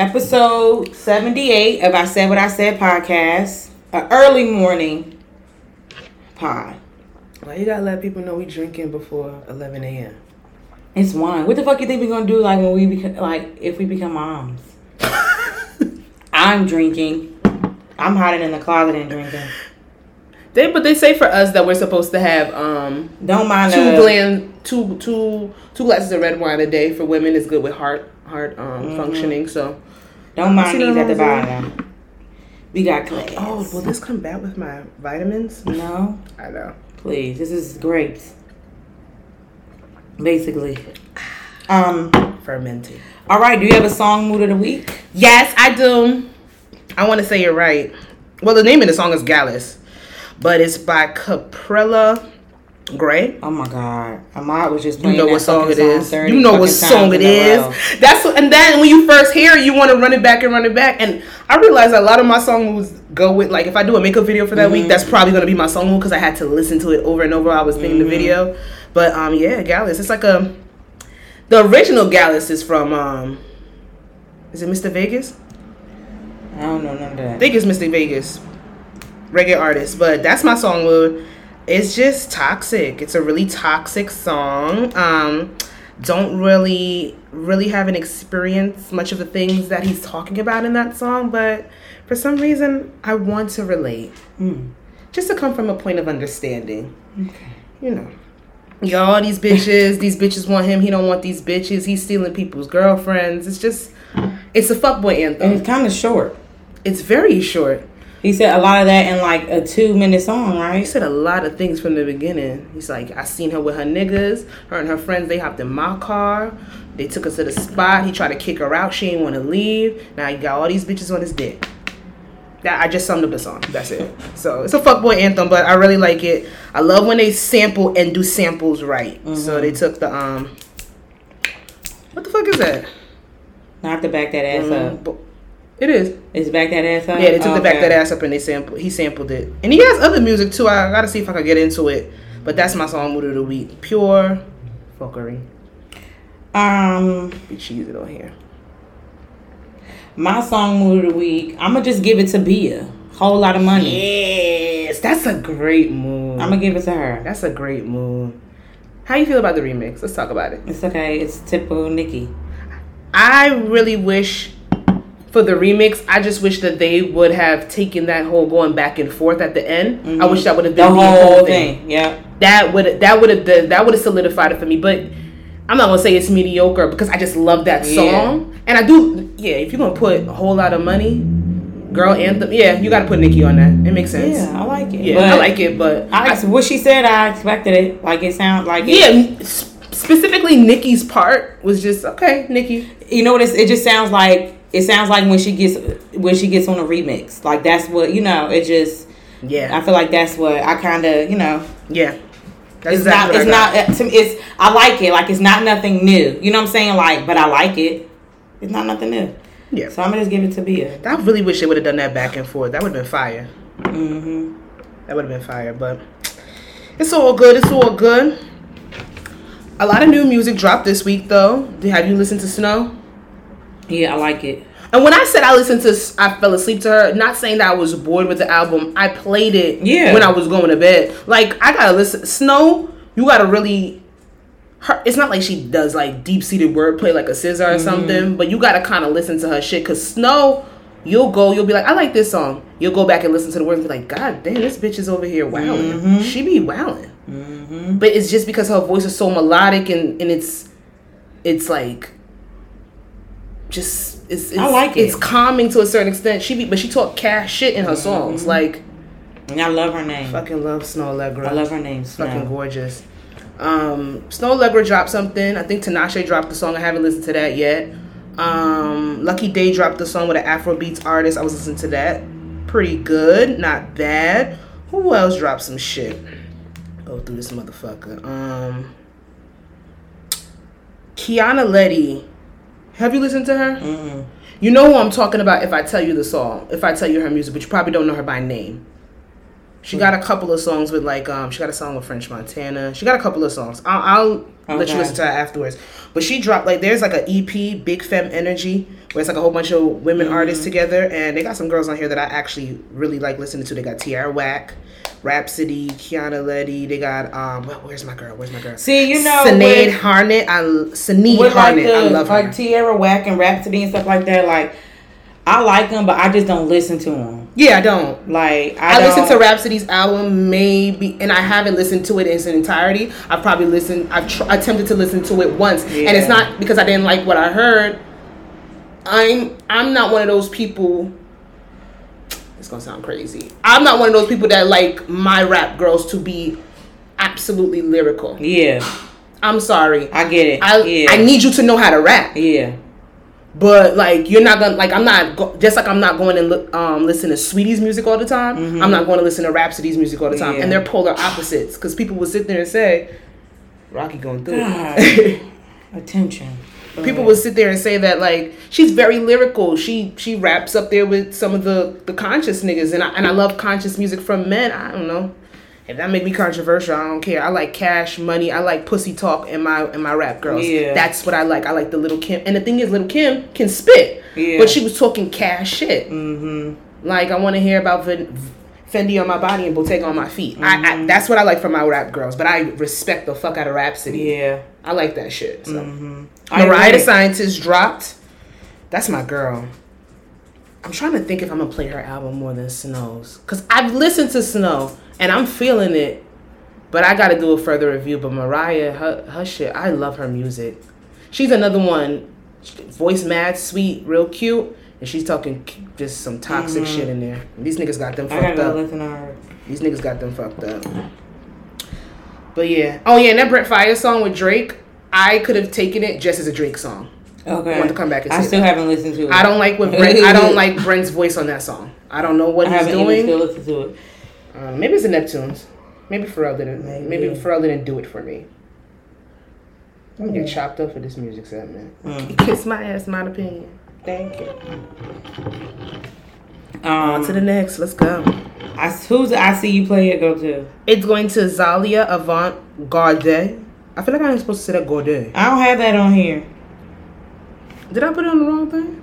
episode 78 of I Said What I Said podcast. An early morning pod. Why you gotta let people know we drinking before 11 a.m.? It's wine. What the fuck you think we gonna do like when we become like if we become moms? I'm drinking. I'm hiding in the closet and drinking. They but they say for us that we're supposed to have um Don't mind two the glan two two two glasses of red wine a day for women is good with heart heart um Mm-hmm. functioning. So don't mind these at the bottom. We got class. oh, will this come back with my vitamins? no, I know. please. This is grapes. Basically. Um. Fermented. All right. Do you have a song mood of the week? Yes, I do. I want to say it right. Well, the name of the song is Gyalis, but it's by Capella Grey. Oh my God. Ahmad was just You know what song it is. 30 You know what song it is. it in a is. row. That's and then when you first hear it, you want to run it back and run it back. And I realize a lot of my song moves go with like if I do a makeup video for that Mm-hmm. week, that's probably gonna be my song because I had to listen to it over and over. while I was thinking Mm-hmm. the video, but um yeah, Gyalis. It's like a the original Gyalis is from um is it Mr. Vegas? I don't know none of I that. think it's Mr. Vegas, reggae artist. But that's my song mood. It's just toxic. It's a really toxic song. Um, don't really, really haven't experienced much of the things that he's talking about in that song, but for some reason, I want to relate. Mm. Just to come from a point of understanding. You know. Y'all, these bitches, these bitches want him. He don't want these bitches. He's stealing people's girlfriends. It's just, it's a fuckboy And anthem. it's kind of short. It's very short. He said a lot of that in like a two minute song, right? He said a lot of things from the beginning. He's like, I seen her with her niggas. Her and her friends, they hopped in my car. They took her to the spot. He tried to kick her out. She didn't want to leave. Now he got all these bitches on his dick. That I just summed up the song. That's it. So it's a fuckboy anthem, but I really like it. I love when they sample and do samples right. So they took the um. What the fuck is that? Not to back that ass Mm, up. It is. It's back that ass up. Yeah, they took the back Okay. that ass up and they sampled. He sampled it, and he has other music too. I gotta see if I can get into it, but that's my song mood of the week. Pure fuckery. Um, Be cheesy on here. my song mood of the week. I'm gonna just give it to Bia. Whole lot of money. Yes, that's a great move. I'm gonna give it to her. That's a great move. How you feel about the remix? Let's talk about it. It's okay. It's typical Nicki. I really wish for the remix. I just wish that they would have taken that whole going back and forth at the end. I mm-hmm. wish that would have been The been whole thing. Yeah. that would that would have that would have solidified it for me. But I'm not gonna say it's mediocre because I just love that song, and I do. Yeah, if you're gonna put a whole lot of money, girl anthem, yeah, you gotta put Nicki on that. It makes sense. Yeah, I like it. Yeah, I like it, but I, what she said, I expected it. Like it sounds like it. yeah, specifically Nicki's part was just okay. Nicki, You know what? It's, it just sounds like it sounds like when she gets when she gets on a remix. Like that's what you know. It just yeah, I feel like that's what I kind of you know. yeah. That's It's exactly not. It's not. It's. I like it. Like it's not nothing new. You know what I'm saying? Like, but I like it. It's not nothing new. Yeah, So I'm gonna just give it to Bia. I really wish they would have done that back and forth. That would have been fire. hmm That would have been fire, but it's all good. It's all good. A lot of new music dropped this week, though. Did- Have you listened to Snoh? Yeah, I like it. And when I said I listened to, I fell asleep to her. Not saying that I was bored with the album. I played it Yeah. when I was going to bed. Like I gotta listen. Snoh, you gotta really. Her, it's not like she does like deep seated wordplay like a scissor or mm-hmm. something, but you gotta kind of listen to her shit. Cause Snoh, you'll go, you'll be like, I like this song. You'll go back and listen to the words and be like, God damn, this bitch is over here wowing. Mm-hmm. She be wowing. Mm-hmm. But it's just because her voice is so melodic and, and it's it's like just it's, it's I like it. it's calming to a certain extent. She be but she talk cash shit in her songs. Like And I love her name. fucking love Snoh Aalegra. I love her name. fucking gorgeous. Um Snoh Aalegra dropped something. I think Tinashe dropped the song. I haven't listened to that yet. Um Lucky Daye dropped the song with an Afro beats artist. I was listening to that. Pretty good, not bad. Who else dropped some shit? Go through this motherfucker. Um Kiana Ledé. Have you listened to her? Mm-mm. You know who I'm talking about if I tell you the song, if I tell you her music, but you probably don't know her by name. She got a couple of songs with like um she got a song with French Montana. She got a couple of songs. I'll, I'll let you listen to that afterwards. But she dropped like there's like an EP, Big Femme Energy, where it's like a whole bunch of women Mm-hmm. artists together, and they got some girls on here that I actually really like listening to. They got Tierra Whack, Rapsody, Kiana Ledé. They got um where's my girl? Where's my girl? See, you know, Sinead Harnett. I Sinead with like Harnett. the I love her. like Tierra Whack and Rapsody and stuff like that. Like, I like them, but I just don't listen to them. yeah, I don't. Like, I, I, listened to Rapsody's album maybe, and I haven't listened to it in its entirety. I've probably listened. I've tr- attempted to listen to it once, and it's not because I didn't like what I heard. I'm I'm not one of those people. It's gonna sound crazy. I'm not one of those people that like my rap girls to be absolutely lyrical. Yeah, I'm sorry. I get it. I yeah, I need you to know how to rap. Yeah, But like you're not gonna like I'm not go- just like I'm not going to li- um listen to Saweetie's music all the time. I'm not going to listen to Rapsody's music all the time, Yeah. and they're polar opposites because people will sit there and say, "Rocky going through." God. it." attention. People will sit there and say that like she's very lyrical. She she raps up there with some of the the conscious niggas, and I and I love conscious music from men. I don't know. If that make me controversial, I don't care. I like cash money. I like pussy talk in my in my rap girls. Yeah. That's what I like. I like the little Kim. And the thing is, little Kim can spit. Yeah. But she was talking cash shit. Mm-hmm. Like I want to hear about Ven- Fendi on my body and Bottega on my feet. Mm-hmm. I, that's what I like from my rap girls. But I respect the fuck out of Rapsody. Yeah. I like that shit. So. Mm-hmm. Mariah the. Scientist dropped. That's my girl. I'm trying to think if I'm gonna play her album more than Snoh's. Cause I've listened to Snoh and I'm feeling it. But I gotta do a further review. But Mariah, her her shit, I love her music. She's another one. Voice mad, sweet, real cute. And she's talking just some toxic shit in there. These niggas got them Mm-hmm. Fucked up. listen to her. These niggas got them fucked up. But yeah. Oh yeah, and that Brent Faiyaz song with Drake, I could have taken it just as a Drake song. Okay. I want to come back and I still that. haven't listened to it. I don't like what Brent. I don't like Brent's voice on that song. I don't know what I he's haven't even doing. still listened to it. Uh, maybe it's the Neptunes. Maybe Pharrell didn't. Maybe, Maybe. Pharrell didn't do it for me. I'm gonna get chopped up for this music set, man. Mm. Kiss my ass, my opinion. Thank you. Um, On to the next. Let's go. I, who's I see you play it go to? It's going to Zaila Avant Garde. I feel like I'm supposed to say that Garde. I don't have that on here. Did I put it on the wrong thing?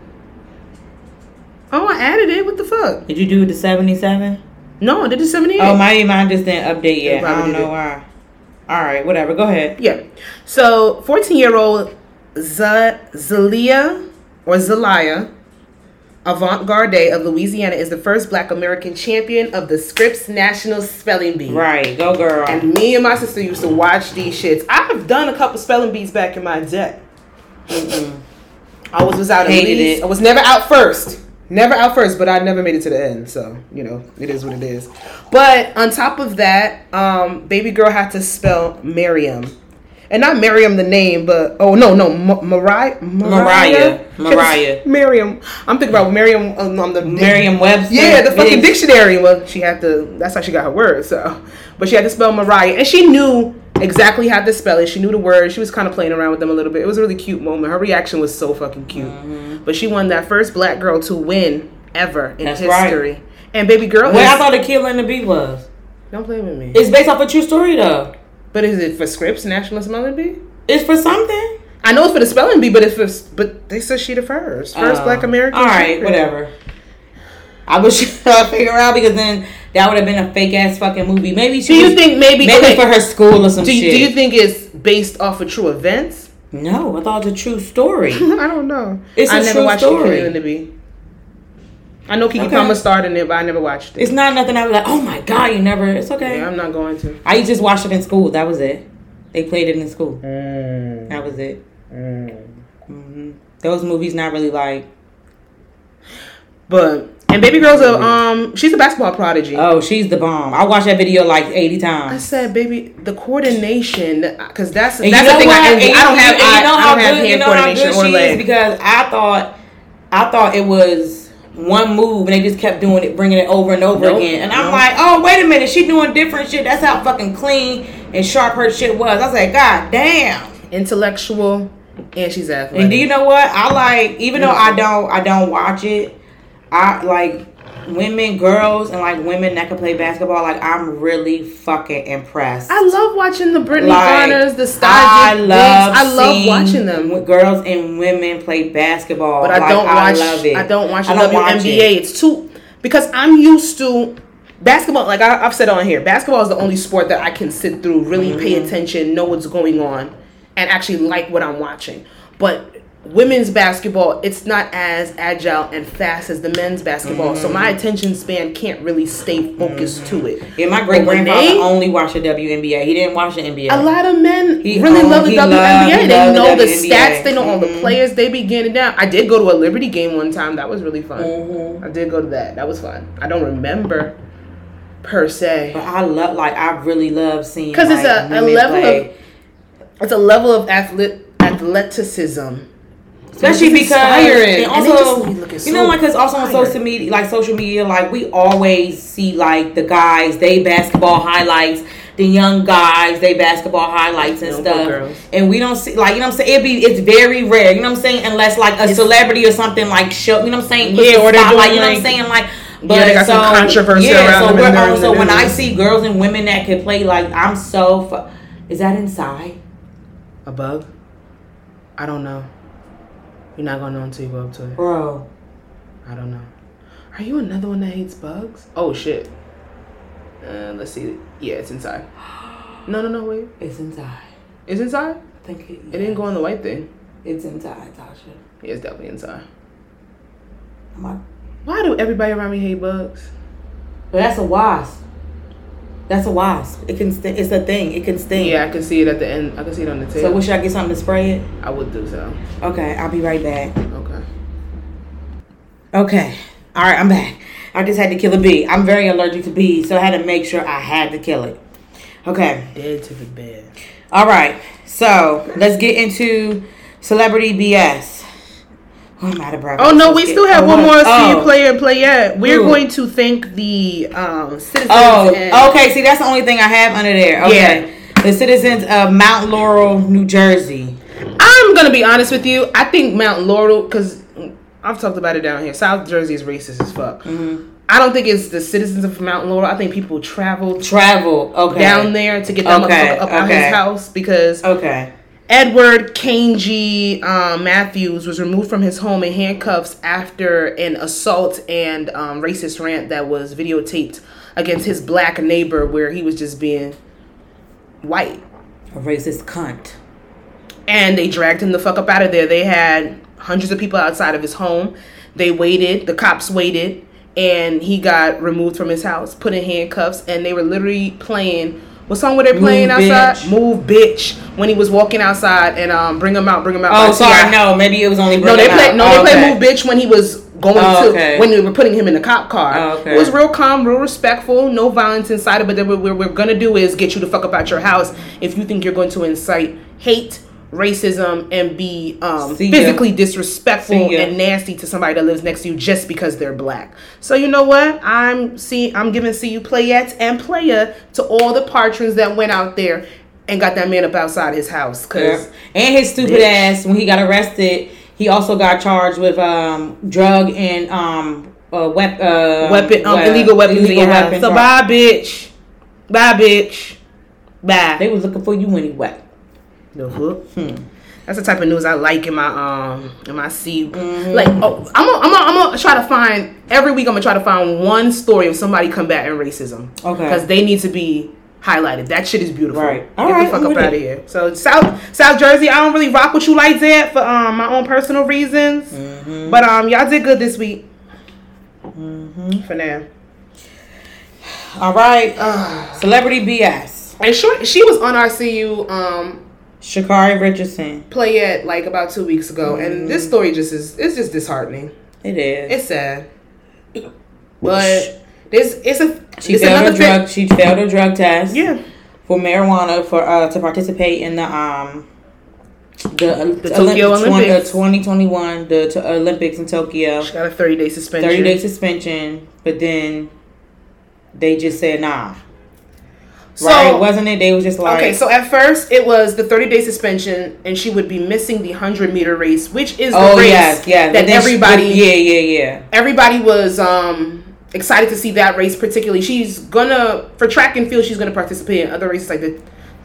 Oh, I added it. What the fuck? Did you do the seventy seven? No, I did the 78. Oh, my mine just didn't update yet. I don't know did. why. All right, whatever. Go ahead. Yeah. So, 14 year old Z- Zelia or Zelaya Avant Garde of Louisiana is the first black American champion of the Scripps National Spelling Bee. Right, go girl. And me and my sister used to watch these shits. I've done a couple spelling bees back in my day. Mm-mm. I was, was out at Hated it. I was never out first. Never out first, but I never made it to the end. So, you know, it is what it is. But on top of that, um, baby girl had to spell Miriam. And not Miriam the name, but oh no no Ma- Mariah Mariah. Mariah. Miriam. I'm thinking about Miriam um, on the Merriam Webster. yeah, the fucking dictionary. Well, she had to. That's how she got her word. So, but she had to spell Mariah, and she knew exactly how to spell it. She knew the word. She was kind of playing around with them a little bit. It was a really cute moment. Her reaction was so fucking cute. Mm-hmm. But she won that first black girl to win ever in That's right. history. And baby girl, Wait, is, I thought the killer and the bee was. don't play with me. It's based off a true story though. But is it for Scripps National Spelling Bee? It's for something. I know it's for the spelling bee, but it's for but they said she the first first Oh. black American. All right, whatever. I was trying to figure out because then that would have been a fake ass fucking movie. Maybe she Do you was- think maybe maybe okay, for her school or some do, you, shit? do you think it's based off of true events? no, I thought it was a true story. I don't know. It's I a never true watched story. Kiki and the Bee. I know Keke Okay. Palmer starred in it, but I never watched it. it's not nothing I was like, oh my god, you never. It's okay. yeah, I'm not going to. I just watched it in school. That was it. They played it in school. Mm, That was it. mm. hmm Those movies not really like. But and baby girl's a um she's a basketball prodigy. Oh, she's the bomb. I watched that video like eighty times. I said, baby, the coordination, because that's And that's you the thing. I. I don't have you I, know I don't have good- hand you know coordination or is because I thought I thought it was one move and they just kept doing it, bringing it over and over Nope, again. And I'm nope. like, oh wait a minute, she doing different shit. That's how fucking clean and sharp her shit was. I was like, god damn. Intellectual, and she's athletic. And do you know what? I like even though I don't I don't watch it, I like women, girls, and like women that can play basketball, like I'm really fucking impressed. I love watching the Brittany Like, the Star I love, I love watching them. w- Girls and women play basketball, But I Like, don't watch. love it. I don't watch I don't watch it. It's too because I'm used to basketball. Like I, I've said on here, basketball is the only sport that I can sit through, really pay Mm-hmm. attention, know what's going on, and actually like what I'm watching. But women's basketball, it's not as agile and fast as the men's basketball, so my Mm-hmm. attention span can't really stay focused to it. Yeah, my great grandfather only watched the WNBA. He didn't watch the NBA. A lot of men He really owned- love the he WNBA. loved- they the know the, WNBA. stats. They know all the Mhm. players. They be getting it down. I did go to a Liberty game one time. That was really fun. Mhm. I did go to that. That was fun. I don't remember per se. But I love, like, I really love seeing 'Cause it's like, a- a level play. of- It's a level of athlete athleticism. Especially because inspiring. and And they also just be looking you know like because also on social media like social media like we always see like the guys they basketball highlights the young guys they basketball highlights and stuff girls. and we don't see like you know what I'm saying it'd be it's very rare you know what I'm saying unless like a celebrity or something like show you know what I'm saying Yeah, or they're spotlight, doing, you know what I'm saying like Yeah, they got some controversy around so them we're and they're in also when I see girls and women that can play like I'm so fu- is that inside A bug? I don't know. You're not gonna know until you go up to it. bro I don't know. Are you another one that hates bugs? Oh shit. Uh, let's see. Yeah, it's inside. No, no, no. Wait, it's inside it's inside. I think it, It didn't go on the white thing. It's inside, Tasha. Yeah, it's definitely inside. Am I- Why do everybody around me hate bugs? But that's a wasp. That's a wasp. It can. St- it's a thing. It can sting. Yeah, I can see it at the end. I can see it on the tail. So, tail. what should I get something to spray it? I would do so. Okay, I'll be right back. Okay. Okay. All right, I'm back. I just had to kill a bee. I'm very allergic to bees, so I had to make sure I had to kill it. Okay. Dead to the bed. All right. So let's get into celebrity BS. Oh, I'm out of breath. Oh no, we still have Oh, one more Oh. CU player and play yet. We're Who? going to thank the um, citizens. Oh, and- okay. See, that's the only thing I have under there. Okay. The citizens of Mount Laurel, New Jersey. I'm gonna be honest with you. I think Mount Laurel, because I've talked about it down here. South Jersey is racist as fuck. Mm-hmm. I don't think it's the citizens of Mount Laurel. I think people travel Travel. Okay. down there to get that Okay, motherfucker up out okay. his house because Okay. Edward Kanji um, Matthews was removed from his home in handcuffs after an assault and um, racist rant that was videotaped against his black neighbor, where he was just being white. A racist cunt. and they dragged him the fuck up out of there. They had hundreds of people outside of his home. They waited, the cops waited, and he got removed from his house, put in handcuffs, and they were literally playing. What song were they playing Move, outside? Bitch. Move, bitch! When he was walking outside, and um, bring him out, bring him out. Oh, sorry. No, maybe it was only. No, they played. No, Oh, they played okay. "Move, Bitch" when he was going Oh, to okay. when they were putting him in the cop car. Oh, okay. It was real calm, real respectful, no violence it. But what we're, we're gonna do is get you to fuck up out your house if you think you're going to incite hate, racism, and be um, physically disrespectful and nasty to somebody that lives next to you just because they're black. So you know what? I'm see I'm giving CU playettes and playa to all the patrons that went out there and got that man up outside his house because. Yeah. And his stupid Bitch. ass when he got arrested, he also got charged with um drug and um uh, wep- uh weapon, um, illegal weapons in illegal house. weapons, So right. bye, bitch. Bye, bitch. Bye. They was looking for you anyway. The hook. Hmm. That's the type of news I like in my um in my C. Mm-hmm. Like, oh, I'm gonna I'm gonna I'm gonna try to find every week. I'm gonna try to find one story of somebody combating racism. Okay. Because they need to be highlighted. That shit is beautiful. Right. Get All the right, fuck I'm up out of here. So South South Jersey, I don't really rock with you like that for um my own personal reasons. Mm-hmm. But um y'all did good this week. Mm-hmm. For now. All right. Uh, Celebrity BS. And sure, she was on RCU um Sha'Carri Richardson. play it like about two weeks ago, and this story just is it's just disheartening. It is. It's sad, but this it's a she it's failed another a thing- drug. She failed a drug test. Yeah, For marijuana for uh to participate in the um the, uh, The Tokyo Olymp- Olympics. twenty twenty one the to- Olympics in Tokyo. she got a thirty day suspension. Thirty day suspension, but then they just said nah. So right? Wasn't it? They was just like okay, so at first it was the thirty day suspension, and she would be missing the hundred meter race, which is the oh race yes, yeah. that then she- everybody yeah, yeah, yeah. everybody was um excited to see that race particularly. She's gonna for track and field. She's gonna participate in other races like the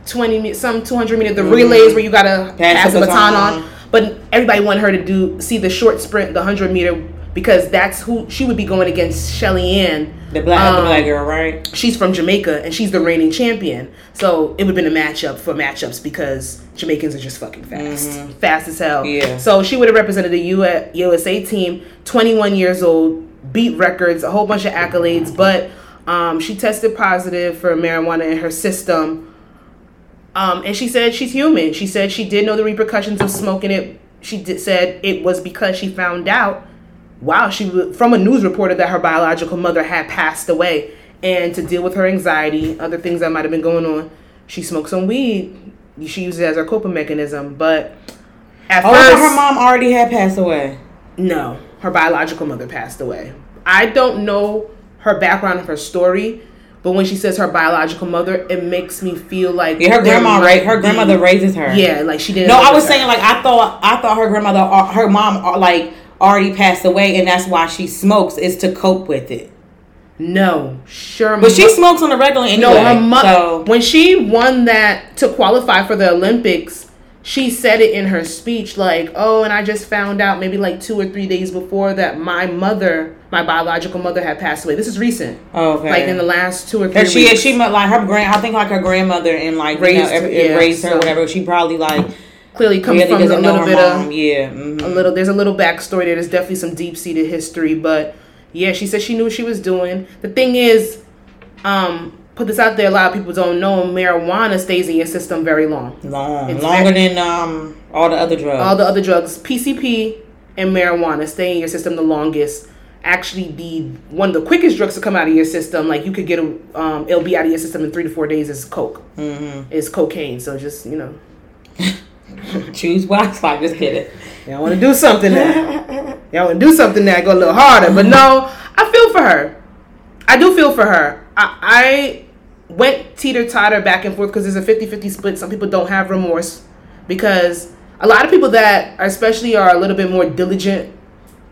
twenty some two hundred meter, the relays where you gotta pass, the baton, on. But everybody wanted her to do see the short sprint, the hundred meter, because that's who she would be going against Shelly Ann. The black, the Um, black girl, right? She's from Jamaica and she's the reigning champion. So it would have been a matchup for matchups because Jamaicans are just fucking fast. Fast as hell. Yeah. So she would have represented the U- USA team, 21 years old, beat records, a whole bunch of accolades, but um, she tested positive for marijuana in her system. Um, and she said she's human. She said she did know the repercussions of smoking it. She did, said it was because she found out wow, she from a news reporter that her biological mother had passed away, and to deal with her anxiety, other things that might have been going on, she smoked some weed. She used it as her coping mechanism, but at Oh, first, her mom already had passed away. no, her biological mother passed away. I don't know her background of her story, but when she says her biological mother, it makes me feel like Yeah, her grandma, right? Her grandmother raises her. Yeah, like she didn't. No, I was her. saying like I thought I thought her grandmother, uh, her mom, uh, like already passed away, and that's why she smokes is to cope with it. no, sure, But she smokes on a regular anyway. No, her mother. So When she won that to qualify for the Olympics, she said it in her speech, like, "Oh, and I just found out maybe like two or three days before that my mother, my biological mother, had passed away. This is recent, okay, like in the last two or three Cause she weeks. she like her grand. I think like her grandmother and like Raised you know, her, every, yeah, raised her so- whatever. She probably like clearly comes really from a little bit mom. of yeah, mhm. a little. There's a little backstory there. There's definitely some deep seated history, but yeah, she said she knew what she was doing. The thing is, um, put this out there. A lot of people don't know marijuana stays in your system very long. long, It's longer than um all the other drugs. all the other drugs, PCP and marijuana, stay in your system the longest. Actually, be one of the quickest drugs to come out of your system. Like you could get a, um, it'll be out of your system in three to four days. Is coke, mm-hmm. is cocaine. So just you know, Choose wisely. Like just kidding. y'all want to do something now. y'all want to do something now. Go a little harder. But no, I feel for her. I do feel for her. I, I went teeter totter back and forth because there's a 50-50 split. Some people don't have remorse because a lot of people that are especially are a little bit more diligent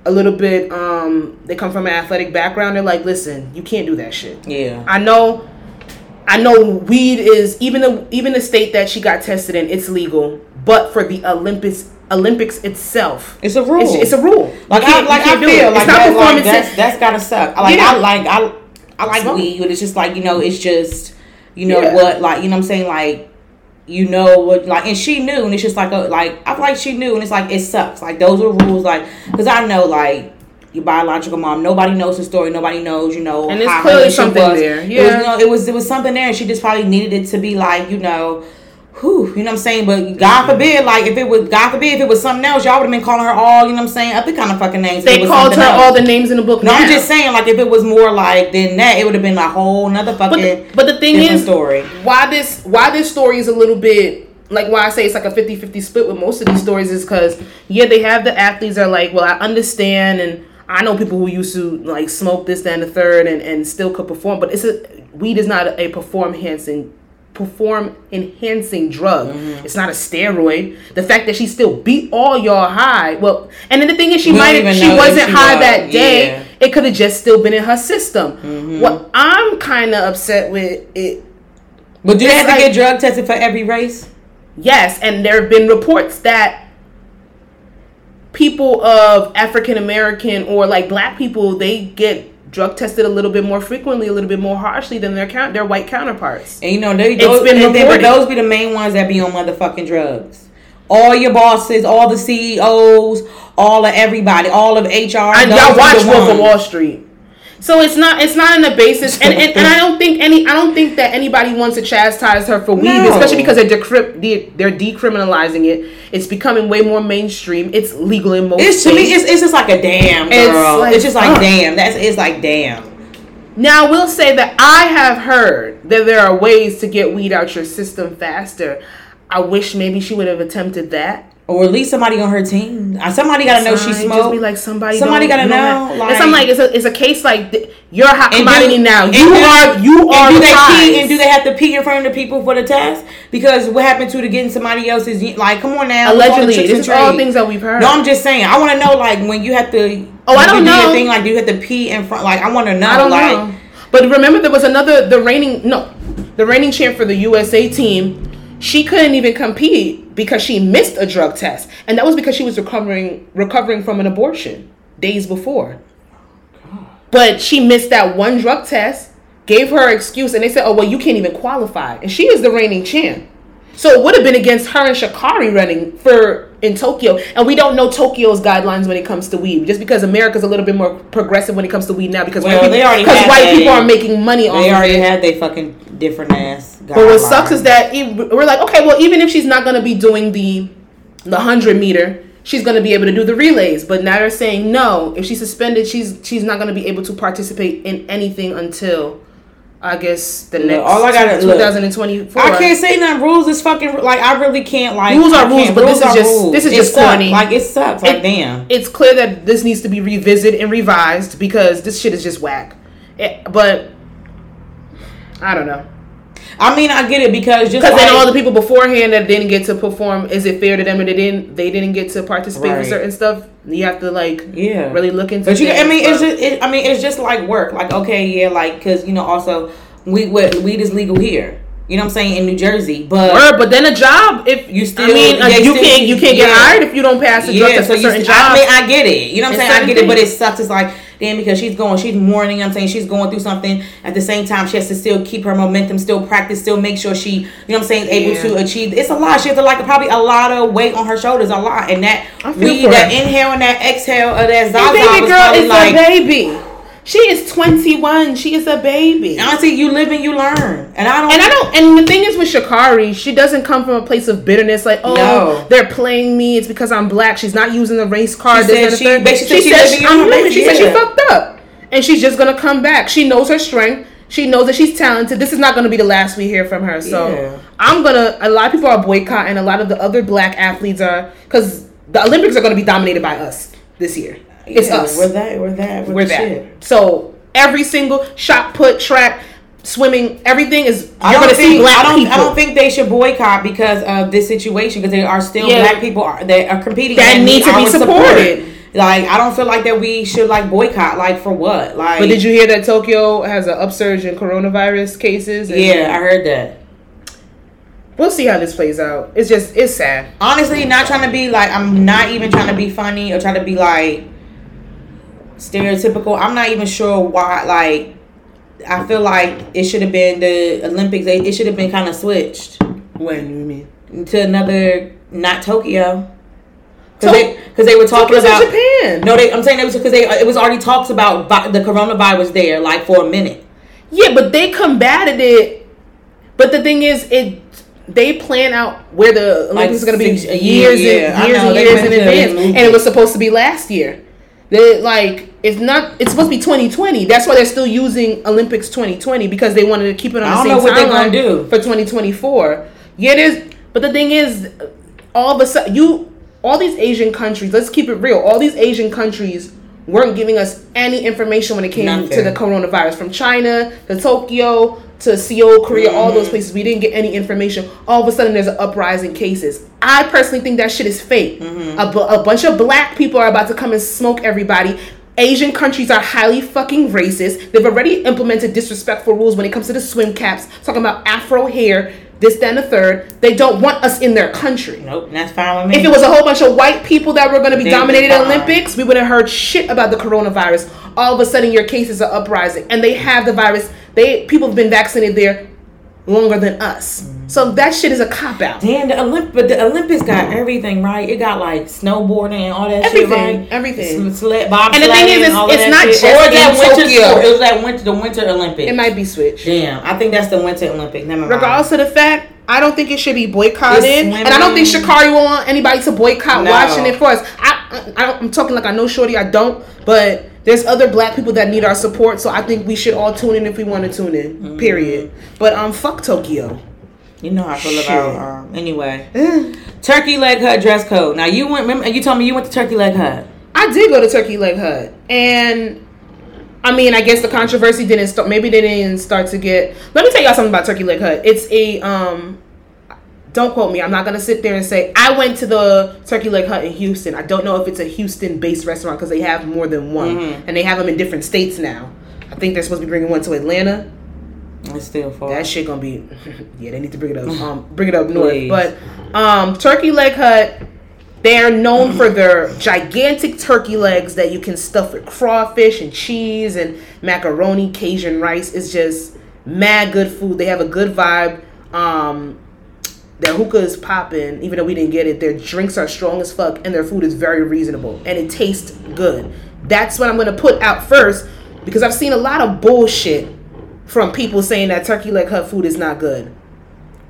a little bit um they come from an athletic background they're like listen you can't do that shit Yeah. i know i know weed is even the even the state that she got tested in it's legal but for the olympics olympics itself It's a rule. it's, it's a rule Like I like you I feel it. like, it's not that, like that's, that's gotta suck. Like Yeah. I like I I like Smoke. weed, but it's just like you know it's just you know Yeah. what like you know what I'm saying like you know what like and she knew and it's just like a, like I feel like she knew and it's like it sucks like those are rules like because I know like your biological mom nobody knows the story nobody knows you know And there's how clearly something there. it was, Yeah. you know, it was it was something there and she just probably needed it to be like you know whew, you know what I'm saying? But God mm-hmm. forbid, like if it was God forbid if it was something else, y'all would have been calling her all, you know what I'm saying, other kind of fucking names. they called her else. all the names in the book No, I'm just saying, like if it was more like than that, it would have been a whole nother but fucking the, but the thing is story. why this why this story is a little bit like why I say it's like a 50-50 split with most of these stories is because yeah they have the athletes that are like well I understand and I know people who used to like smoke this that, and the third and, and still could perform but it's a weed is not a, perform enhancing perform enhancing drug Mm-hmm. it's not a steroid the fact that she still beat all y'all high well and then the thing is she We might have she wasn't she high was, that day yeah. it could have just still been in her system Mm-hmm. what I'm kind of upset with it But do they have to like- get drug tested for every race? Yes, and there have been reports that people of African American or like black people they get drug tested a little bit more frequently, a little bit more harshly than their count their white counterparts. And you know, they those, been they- those be the main ones that be on motherfucking drugs. All your bosses, all the CEOs, all of everybody, all of HR. And y'all watch Wolf of. Wall Street. So it's not it's not in the basis and, and, and I don't think any I don't think that anybody wants to chastise her for weed, No. especially because they're decri- de- they're decriminalizing it. It's becoming way more mainstream. It's legal in most It's to me, it's, it's just like a damn girl. It's It's, just like ugh. damn. That's it's like damn. Now, I will say that I have heard that there are ways to get weed out your system faster. I wish maybe she would have attempted that. Or at least somebody on her team. Somebody gotta know she smoked. Like somebody. Somebody gotta know, have- like- and I'm like, it's a it's a case like th- you're a hot commodity do- now. You are you and are do the they prize. pee and do they have to pee in front of the people for the test? Because what happened to the getting somebody else's like? Come on now, what's all the Allegedly, this is all things that we've heard. No, I'm just saying. I want to know like when you have to. Oh, I don't do know. Thing like do you have to pee in front? Like I want to know. I don't like, know. But remember, there was another the reigning no, the reigning champ for the USA team. She couldn't even compete because she missed a drug test, and that was because she was recovering recovering from an abortion days before. But she missed that one drug test, gave her excuse, and they said, "Oh well, you can't even qualify." And she is the reigning champ, so it would have been against her and Sha'Carri running for in Tokyo. And we don't know Tokyo's guidelines when it comes to weed, just because America's a little bit more progressive when it comes to weed now, because Well, white people, they because white people are making money off They of already it. had they fucking different ass. But what sucks is that e- we're like, okay, well, even if she's not going to be doing the the hundred meter, she's going to be able to do the relays. But now they're saying no. If she's suspended, she's she's not going to be able to participate in anything until I guess the next all I look, 2024. I can't say nothing. Rules is fucking like I really can't like. Rules are rules, but this is just- rules. this is It just sucks. corny. Like it sucks. Like It- damn. It's clear that this needs to be revisited and revised because this shit is just whack. It- but I don't know. I mean, I get it because just Because like, then all the people beforehand that didn't get to perform, is it fair to them that they didn't they didn't get to participate Right. for certain stuff? You have to like yeah really look into. But you, I mean, it's just, it, I mean, it's just like work. Like, okay, yeah, like, cause you know, also, weed, weed weed is legal here. You know what I'm saying in New Jersey, but Word, but then a job if You still I mean uh, you still- can't you can't get yeah. hired if you don't pass a drug yeah, test so for you, certain st- I mean, I get it. You know what I'm saying? I get it, but it sucks. It's like, damn, because she's going, she's mourning. I'm saying she's going through something. At the same time, she has to still keep her momentum, still practice, still make sure she, you know what I'm saying, able Yeah. to achieve. It's a lot. She has to like probably a lot of weight on her shoulders, a lot, and that weed, that her. inhale and that exhale of that Zaza baby girl is like. a baby. She is 21. She is a baby. Honestly, you live and you learn, and I don't. And I don't. And the thing is with Sha'Carri, she doesn't come from a place of bitterness. Like, oh, No. they're playing me. It's because I'm black. She's not using the race card. She said she- basically she said she she, I'm living her human. She said she fucked up, and she's just gonna come back. She knows her strength. She knows that she's talented. This is not gonna be the last we hear from her. So Yeah. I'm gonna. A lot of people are boycotting. A lot of the other black athletes are because the Olympics are gonna be dominated by us this year. It's Yeah, us We're that. We're that. We're, we're that. shit. So every single shot put, track, swimming, everything is I don't think, I don't, people I don't think they should boycott because of this situation because there are still Yeah. black people are, that are competing That need to be our support. supported. Like I don't feel like that we should like boycott. Like for what? Like But did you hear that Tokyo has an upsurge in coronavirus cases? Yeah, I heard that. we'll see how this plays out. It's just it's sad. Honestly, not trying to be like I'm not even trying to be funny or trying to be like stereotypical. I'm not even sure why. Like I feel like it should have been the Olympics. It it should have been kind of switched. When you mean? to another not Tokyo. To- Because they, cause they were talking Tokyo's about Japan. No, they, I'm saying it was because they it was already talks about vi- the coronavirus there like for a minute. Yeah, but they combated it. But the thing is, it they plan out where the Olympics are going to be six- a year, years, yeah. I and, years know, and years in advance, and it was supposed to be last year. They like it's not. It's supposed to be 2020. That's why they're still using Olympics 2020 because they wanted to keep it on I the same know what they're gonna timeline do. for 2024. Yeah, there's. But the thing is, all of a sudden, you all these Asian countries. Let's keep it real. All these Asian countries weren't giving us any information when it came to the coronavirus from China to Tokyo to Seoul, Korea, all Mm-hmm. those places. We didn't get any information. All of a sudden, there's an uprising cases. I personally think that shit is fake. Mm-hmm. A, bu- a bunch of black people are about to come and smoke everybody. Asian countries are highly fucking racist. They've already implemented disrespectful rules when it comes to the swim caps, talking about afro hair, this, that, and the third. They don't want us in their country. Nope, that's fine with me. If it was a whole bunch of white people that were going to be They'd be dominating the. Olympics, we would have heard shit about the coronavirus. All of a sudden, your cases are uprising, and they have the virus. They people have been vaccinated there longer than us. Mm-hmm. So that shit is a cop out. Damn, the Olymp- but the Olympics got everything right. It got like snowboarding and all that Everything, shit right. everything. Sl- bob And the thing is, it's- it's not shit. just or that in winter Tokyo. sport. It was that winter, the Winter Olympics. It might be switched. Damn, I think that's the Winter Olympics. Never mind. Regardless of the fact, I don't think it should be boycotted, and I don't think. Sha'Carri will want anybody to boycott No. watching it for us. I, I, I'm talking like I know Shorty, I don't, but there's other black people that need our support, so I think we should all tune in if we want to tune in. Mm-hmm. Period. But um, fuck Tokyo. You know how I feel Shit. about um, anyway. Turkey Leg Hut dress code. Now you went. Remember, you told me you went to Turkey Leg Hut. I did go to Turkey Leg Hut, and I mean, I guess the controversy didn't start. Maybe they didn't start to get. Let me tell y'all something about Turkey Leg Hut. It's a um. Don't quote me. I'm not gonna sit there and say I went to the Turkey Leg Hut in Houston. I don't know if it's a Houston-based restaurant because they have more than one, Mhm. and they have them in different states now. I think they're supposed to be bringing one to Atlanta. It's still far. That shit gonna be, yeah. They need to bring it up, um, bring it up north. Please. But um, Turkey Leg Hut, they are known for their gigantic turkey legs that you can stuff with crawfish and cheese and macaroni, Cajun rice. It's just mad good food. They have a good vibe. Um, their hookah is popping, even though we didn't get it. Their drinks are strong as fuck, and their food is very reasonable, and it tastes good. That's what I'm gonna put out first because I've seen a lot of bullshit from people saying that turkey leg hut food is not good.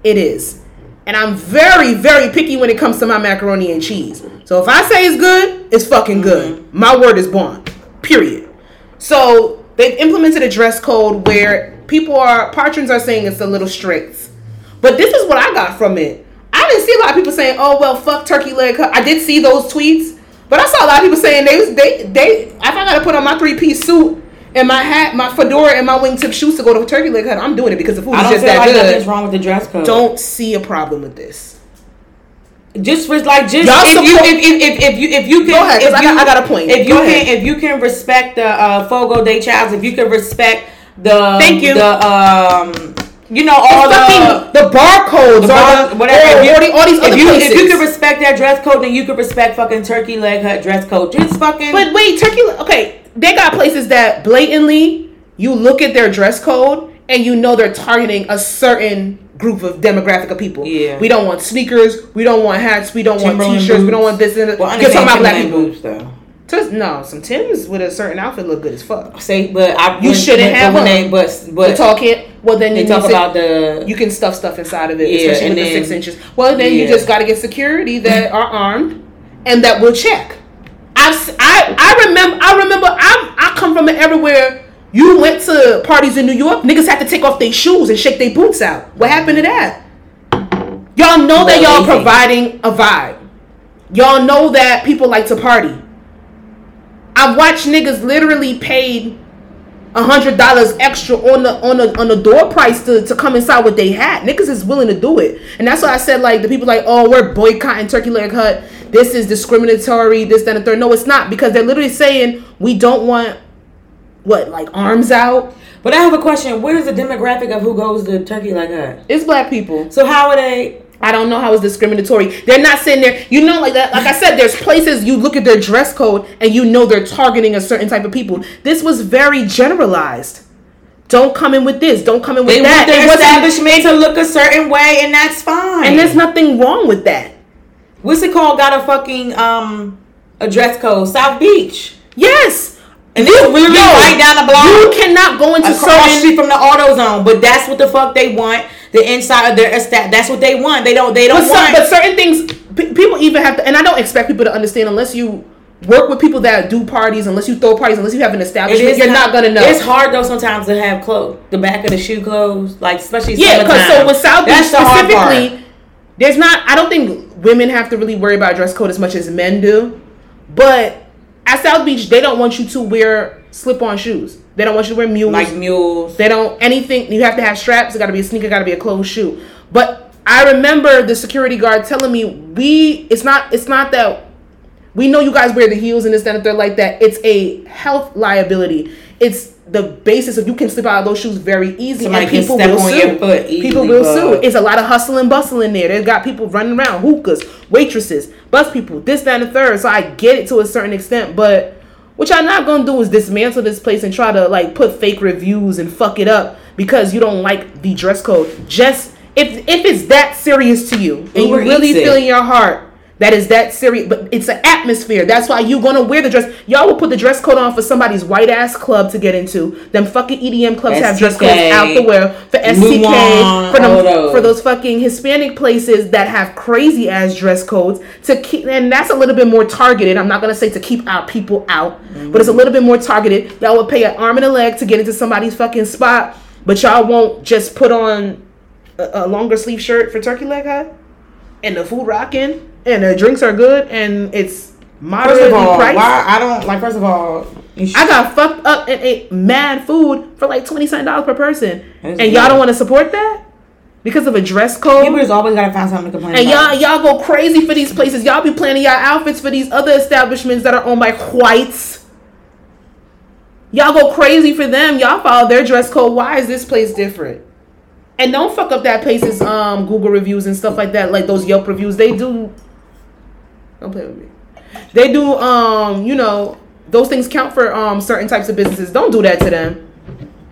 It is. And I'm very, very picky when it comes to my macaroni and cheese. So if I say it's good, it's fucking good. Mm-hmm. My word is bond. Period. So they've implemented a dress code where people are patrons are saying it's a little strict. But this is what I got from it. I didn't see a lot of people saying, "Oh well, fuck turkey leg. I did see those tweets, but I saw a lot of people saying they was they they. If I gotta put on my three piece suit and my hat, my fedora, and my wingtip shoes to go to turkey leg hut, I'm doing it because the food is just that like good. nothing's wrong with the dress code. Don't see a problem with this. just for like just Y'all if you if, if, if, if you if you can Go ahead, if I got- you- I got a point. If you Go can ahead. if you can respect the uh, Fogo Day Childs, if you can respect the Thank you. the um you know all It's the the barcodes the or bar- the, whatever. or If you- all, the- these if other you, places. If you can respect that dress code, then you can respect fucking turkey leg hut dress code. Just fucking. But wait, Turkey. Okay, they got places that blatantly you look at their dress code and you know they're targeting a certain group of demographic of people. Yeah. We don't want sneakers. We don't want hats. We don't want t-shirts. We don't want this and that. well, You're talking about black people. boots, though. No, some Tims with a certain outfit look good as fuck. Say, but I You shouldn't when- have when they but The but tall kit. Well, then you talk about the you can stuff stuff inside of it, Yeah, especially with the six inches. Well, then you just got to get security that are armed and that will check. I've, I remember I remember I I come from everywhere. you went to parties in New York, niggas had to take off their shoes and shake their boots out. What happened to that? Y'all know that y'all providing a vibe. Y'all know that people like to party. I've watched niggas literally paid a hundred dollars extra on the on the on the door price to, to come inside what they had. Niggas is willing to do it, and that's why I said like the people like oh we're boycotting Turkey Leg Hut. This is discriminatory. This that and third. No, it's not because they're literally saying we don't want what like arms out. But I have a question. What is the demographic of who goes to turkey leg hut? It's black people. So how are they? I don't know how it's discriminatory. They're not sitting there. You know, like that. Like I said, there's places you look at their dress code and you know they're targeting a certain type of people. This was very generalized. Don't come in with this. Don't come in with They that. want their establishment to look a certain way, and that's fine. and there's nothing wrong with that. what's it called? Got a fucking um a dress code. South Beach. Yes. And this is literally right down the block. You cannot go into the street certain. from the auto zone. But that's what the fuck they want. The inside of their estate. That's what they want. They don't. They don't But, some, but certain things, pe- people even have to, and I don't expect people to understand unless you work with people that do parties, unless you throw parties, unless you have an establishment, you're not, gonna know. It's hard though sometimes to have clothes, the back of the shoe closed, like especially Yeah, because so with South Beach specifically, there's not. I don't think women have to really worry about dress code as much as men do. But at South Beach, they don't want you to wear slip-on shoes. They don't want you to wear mules. like mules. they don't anything. You have to have straps. It got to be a sneaker. Got to be a closed shoe. But I remember the security guard telling me we. It's not. It's not that. We know you guys wear the heels and this, that, and the third like that. It's a health liability. It's the basis of you can slip out of those shoes very easy. Somebody and people step will on sue. foot easily, people will sue. It's a lot of hustle and bustle in there. They've got people running around, hookahs, waitresses, bus people, this, that, and the third. So I get it to a certain extent, but what y'all not gonna do is dismantle this place and try to like put fake reviews and fuck it up because you don't like the dress code. Just if if it's that serious to you and you Uber really Eats it. feel in your heart that is that serious, but it's an atmosphere. That's why you gonna wear the dress. Y'all will put the dress code on for somebody's white ass club to get into. Them fucking EDM clubs have dress codes out the way for STK Luan, for them those. for those fucking Hispanic places that have crazy ass dress codes to keep, and that's a little bit more targeted. I'm not gonna say to keep our people out, but it's a little bit more targeted. Y'all would pay an arm and a leg to get into somebody's fucking spot, but y'all won't just put on a, a longer sleeve shirt for turkey leg hut. and the food rocking and the drinks are good and it's First moderately of all, priced. why I don't like. First of all, I got fucked up and ate mad food for like twenty something dollars per person, That's and y'all don't want to support that because of a dress code. people just always gotta find something to complain and about. y'all y'all go crazy for these places. Y'all be planning y'all outfits for these other establishments that are owned by whites. Y'all go crazy for them. Y'all follow their dress code. Why is this place different? And don't fuck up that place's um Google reviews and stuff like that, like those Yelp reviews. They do. Don't play with me. They do. Um, you know, those things count for um certain types of businesses. Don't do that to them.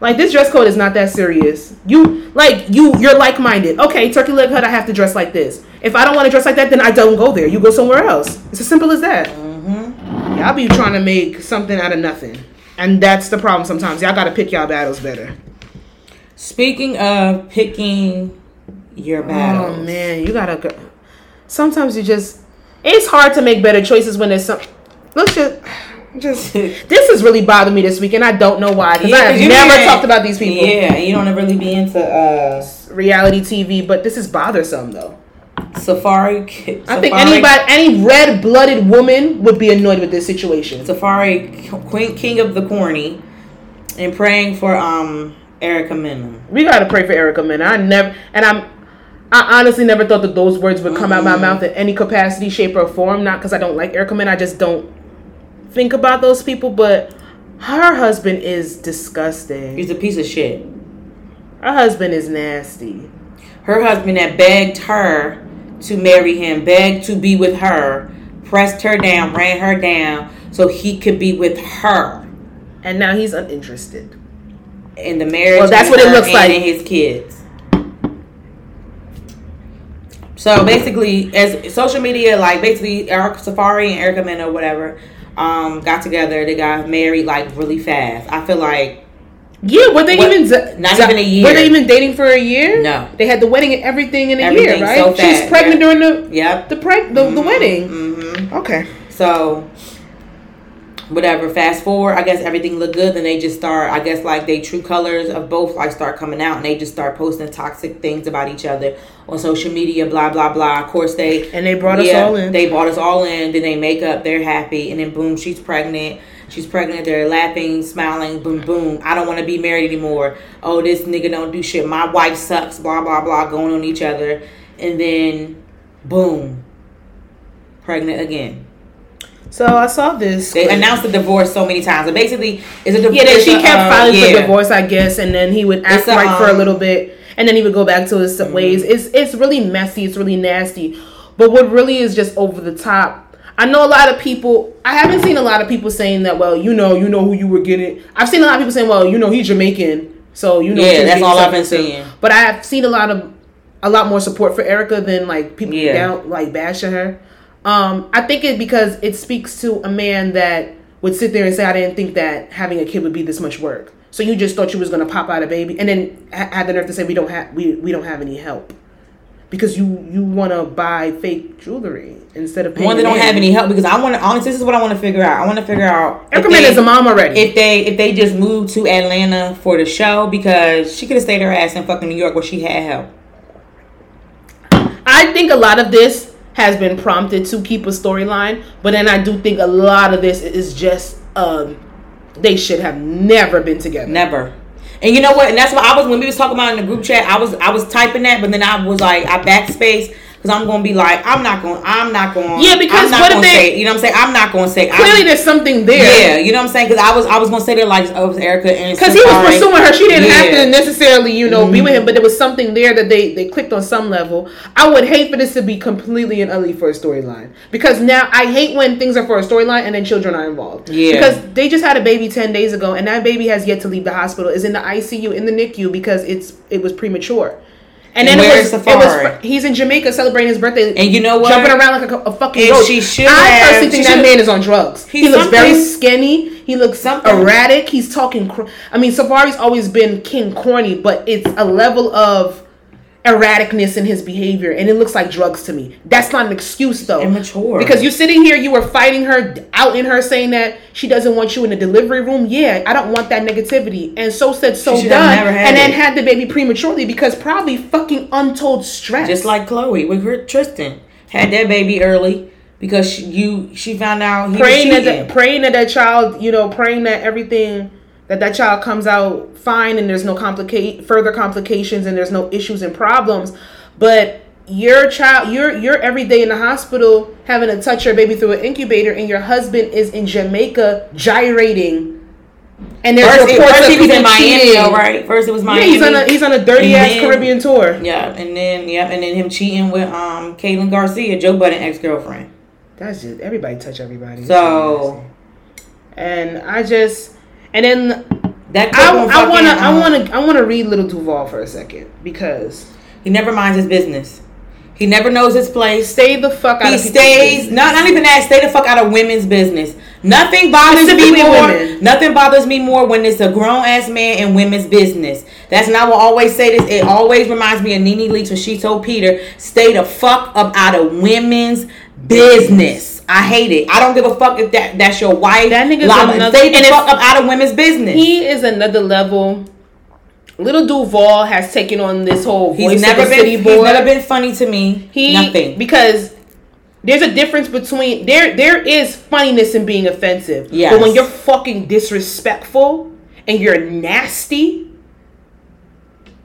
Like this dress code is not that serious. You like you you're like minded. Okay, turkey leg hut. I have to dress like this. If I don't want to dress like that, then I don't go there. You go somewhere else. It's as simple as that. Mm-hmm. Y'all be trying to make something out of nothing, and that's the problem. Sometimes y'all got to pick y'all battles better. Speaking of picking your battles, Oh man, you gotta. Go. Sometimes you just. It's hard to make better choices when there's some. Let's just. Just this has really bothered me this week, and I don't know why because Yeah, I have never talked about these people. Yeah, you don't ever really be into uh reality TV, but this is bothersome though. Safaree. I think anybody, any red-blooded woman would be annoyed with this situation. Safaree Queen King of the Corny, and praying for um Erica Mena. We gotta pray for Erica, man. I never, and I'm, I honestly never thought that those words would come out my mm. mouth in any capacity, shape, or form. Not because I don't like Erica, man. I just don't think about those people. But her husband is disgusting. He's a piece of shit. Her husband is nasty. Her husband that begged her to marry him, begged to be with her, pressed her down, ran her down, so he could be with her And now he's uninterested. in the marriage. Well, that's what it looks like. in his kids. So basically, as social media, like basically, Eric Safaree and Erica Mena or whatever, um, got together. They got married like really fast. I feel like Yeah, were they What- even z- not z- even a year. Were they even dating for a year? No. They had the wedding and everything in a Everything year, right? so pregnant yeah. during the yep. the preg- the, the wedding. hmm Okay. So, whatever. Fast forward, I guess everything looked good. Then they just start. I guess like they true colors of both like start coming out, and they just start posting toxic things about each other on social media. Blah blah blah. Of course they And they brought us all in. They brought us all in. Then they make up. They're happy, and then boom, she's pregnant. She's pregnant. They're laughing, smiling. Boom, boom. I don't want to be married anymore. Oh, this nigga don't do shit. My wife sucks. Blah blah blah. Going on each other, and then boom, pregnant again. So I saw this. They announced the divorce so many times. And basically, it's a divorce. Yeah, that she a, kept uh, filing yeah. for divorce, I guess, and then he would act It's a, right for a um, little bit, and then he would go back to his Mm-hmm. ways. It's it's really messy. It's really nasty. But what really is just over the top. I know a lot of people. I haven't seen a lot of people saying that. Well, you know, you know who you were getting. I've seen a lot of people saying, well, you know, he's Jamaican, so you know. Yeah, that's all I've been seeing. But I have seen a lot of a lot more support for Erica than like people Yeah. down like bashing her. Um, I think it because it speaks to a man that would sit there and say, "I didn't think that having a kid would be this much work." So you just thought you was gonna pop out a baby, and then ha- had the nerve to say, "We don't have we we don't have any help." Because you you want to buy fake jewelry instead of paying One, they don't have any help because I want to. Honestly, this is what I want to figure out. I want to figure out. if Erica Mena they- is a mom already. If they if they just moved to Atlanta for the show because she could have stayed her ass in fucking New York where she had help. I think a lot of this has been prompted to keep a storyline, but then I do think a lot of this is just um they should have never been together. Never. And you know what? And that's why I was when we was talking about in the group chat. I was I was typing that, but then I was like I backspace because I'm gonna be like I'm not going to. I'm not going to. Yeah, because I'm not what if gonna they- say you know what I'm saying I'm not gonna say I'm- Clearly, there's something there. yeah you know what I'm saying because I was I was gonna say that like oh it was Erica and Because he was pursuing her, she didn't have Yeah. Mm-hmm. to necessarily, you know, be with him. But there was something there that they they clicked on some level. I would hate for this to be completely and utterly for a storyline because now I hate when things are for a storyline and then children are involved. Yeah. Because they just had a baby ten days ago, and that baby has yet to leave the hospital. Is in the ICU in the NICU because it's it was premature. And, And then it was, it Safaree? was he's in Jamaica celebrating his birthday. And you know what? Jumping around like a, a fucking And roach. she should I have- personally think that man is on drugs. He looks very skinny. He looks Something. erratic. He's talking. Cr- I mean, Safaree's always been king corny, but it's a level of erraticness in his behavior, and it looks like drugs to me. That's not an excuse though. Immature. Because you're sitting here, you were fighting her out in her, saying that she doesn't want you in the delivery room. Yeah, I don't want that negativity. And so said, so done, and then it. had the baby prematurely because probably fucking untold stress. just like Khloé with her Tristan had that baby early because she, you she found out praying that the, praying that that child, you know, praying that everything that that child comes out fine and there's no complicate further complications and there's no issues and problems. But your child, you're you're every day in the hospital having to touch your baby through an incubator, and your husband is in Jamaica gyrating. And there's First, reports first of he was in Miami, cheating. though, right? First it was Miami. Yeah, he's on a he's on a dirty ass Caribbean tour. yeah, and then yep, and then him cheating with um Kaylin Garcia, Joe Budden ex girlfriend. That's just everybody touch everybody. So and I just and then that I, I wanna I um, wanna I wanna read Lil Duval for a second because He never minds his business. He never knows his place. stay the fuck out He stays not not even that. Stay the fuck out of women's business. Nothing bothers me more. women. Nothing bothers me more when it's a grown ass man in women's business. That's and I will always say this. It always reminds me of Nene Leakes when she told Peter, "Stay the fuck up out of women's business." I hate it. I don't give a fuck if that that's your wife. That nigga's Lala. another- Stay the and fuck up out of women's business. He is another level. Lil Duval has taken on this whole voice he's never of the been. city He's never been funny to me. he Nothing. because there's a difference between there there is funniness in being offensive. Yes. But when you're fucking disrespectful and you're nasty,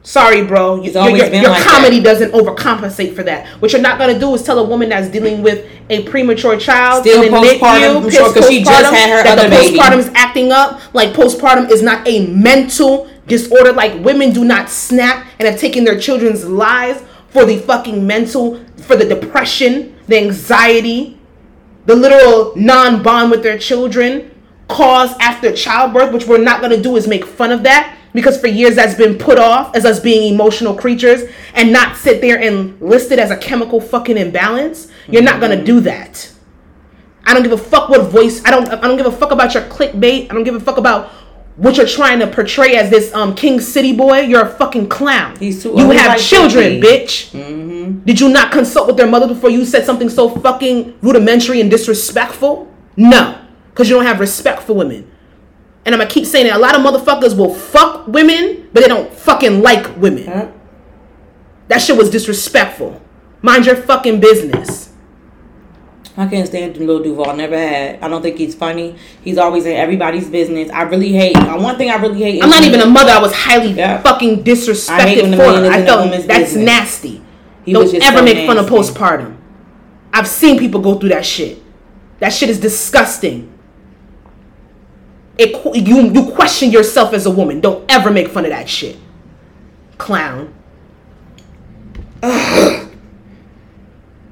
sorry, bro. It's your always your, your like comedy doesn't overcompensate for that. What you're not gonna do is tell a woman that's dealing with a premature child Still postpartum, NICU, I'm sure, 'cause she just postpartum, had her that other the baby. postpartum is acting up. Like postpartum is not a mental disorder. Like women do not snap and have taken their children's lives for the fucking mental, for the depression, the anxiety, the literal non-bond with their children caused after childbirth, which we're not gonna do is make fun of that because for years that's been put off as us being emotional creatures and not sit there and list it as a chemical fucking imbalance. You're not gonna do that. I don't give a fuck what voice. I don't. I don't give a fuck about your clickbait. I don't give a fuck about what you're trying to portray as this um King City boy. You're a fucking clown. He's too You have like children, 50. bitch. Did you not consult with their mother before you said something so fucking rudimentary and disrespectful? No, because you don't have respect for women. And I'm gonna keep saying it. A lot of motherfuckers will fuck women, but they don't fucking like women. Huh? That shit was disrespectful. Mind your fucking business. I can't stand Lil Duval. Never had. I don't think he's funny. He's always in everybody's business. I really hate. uh, One thing I really hate. I'm not even a mother. I was highly Yeah. fucking disrespected for I felt that's business. nasty. He Don't just ever so make fun of postpartum. I've seen people go through that shit. That shit is disgusting. It you you question yourself as a woman. Don't ever make fun of that shit. Clown.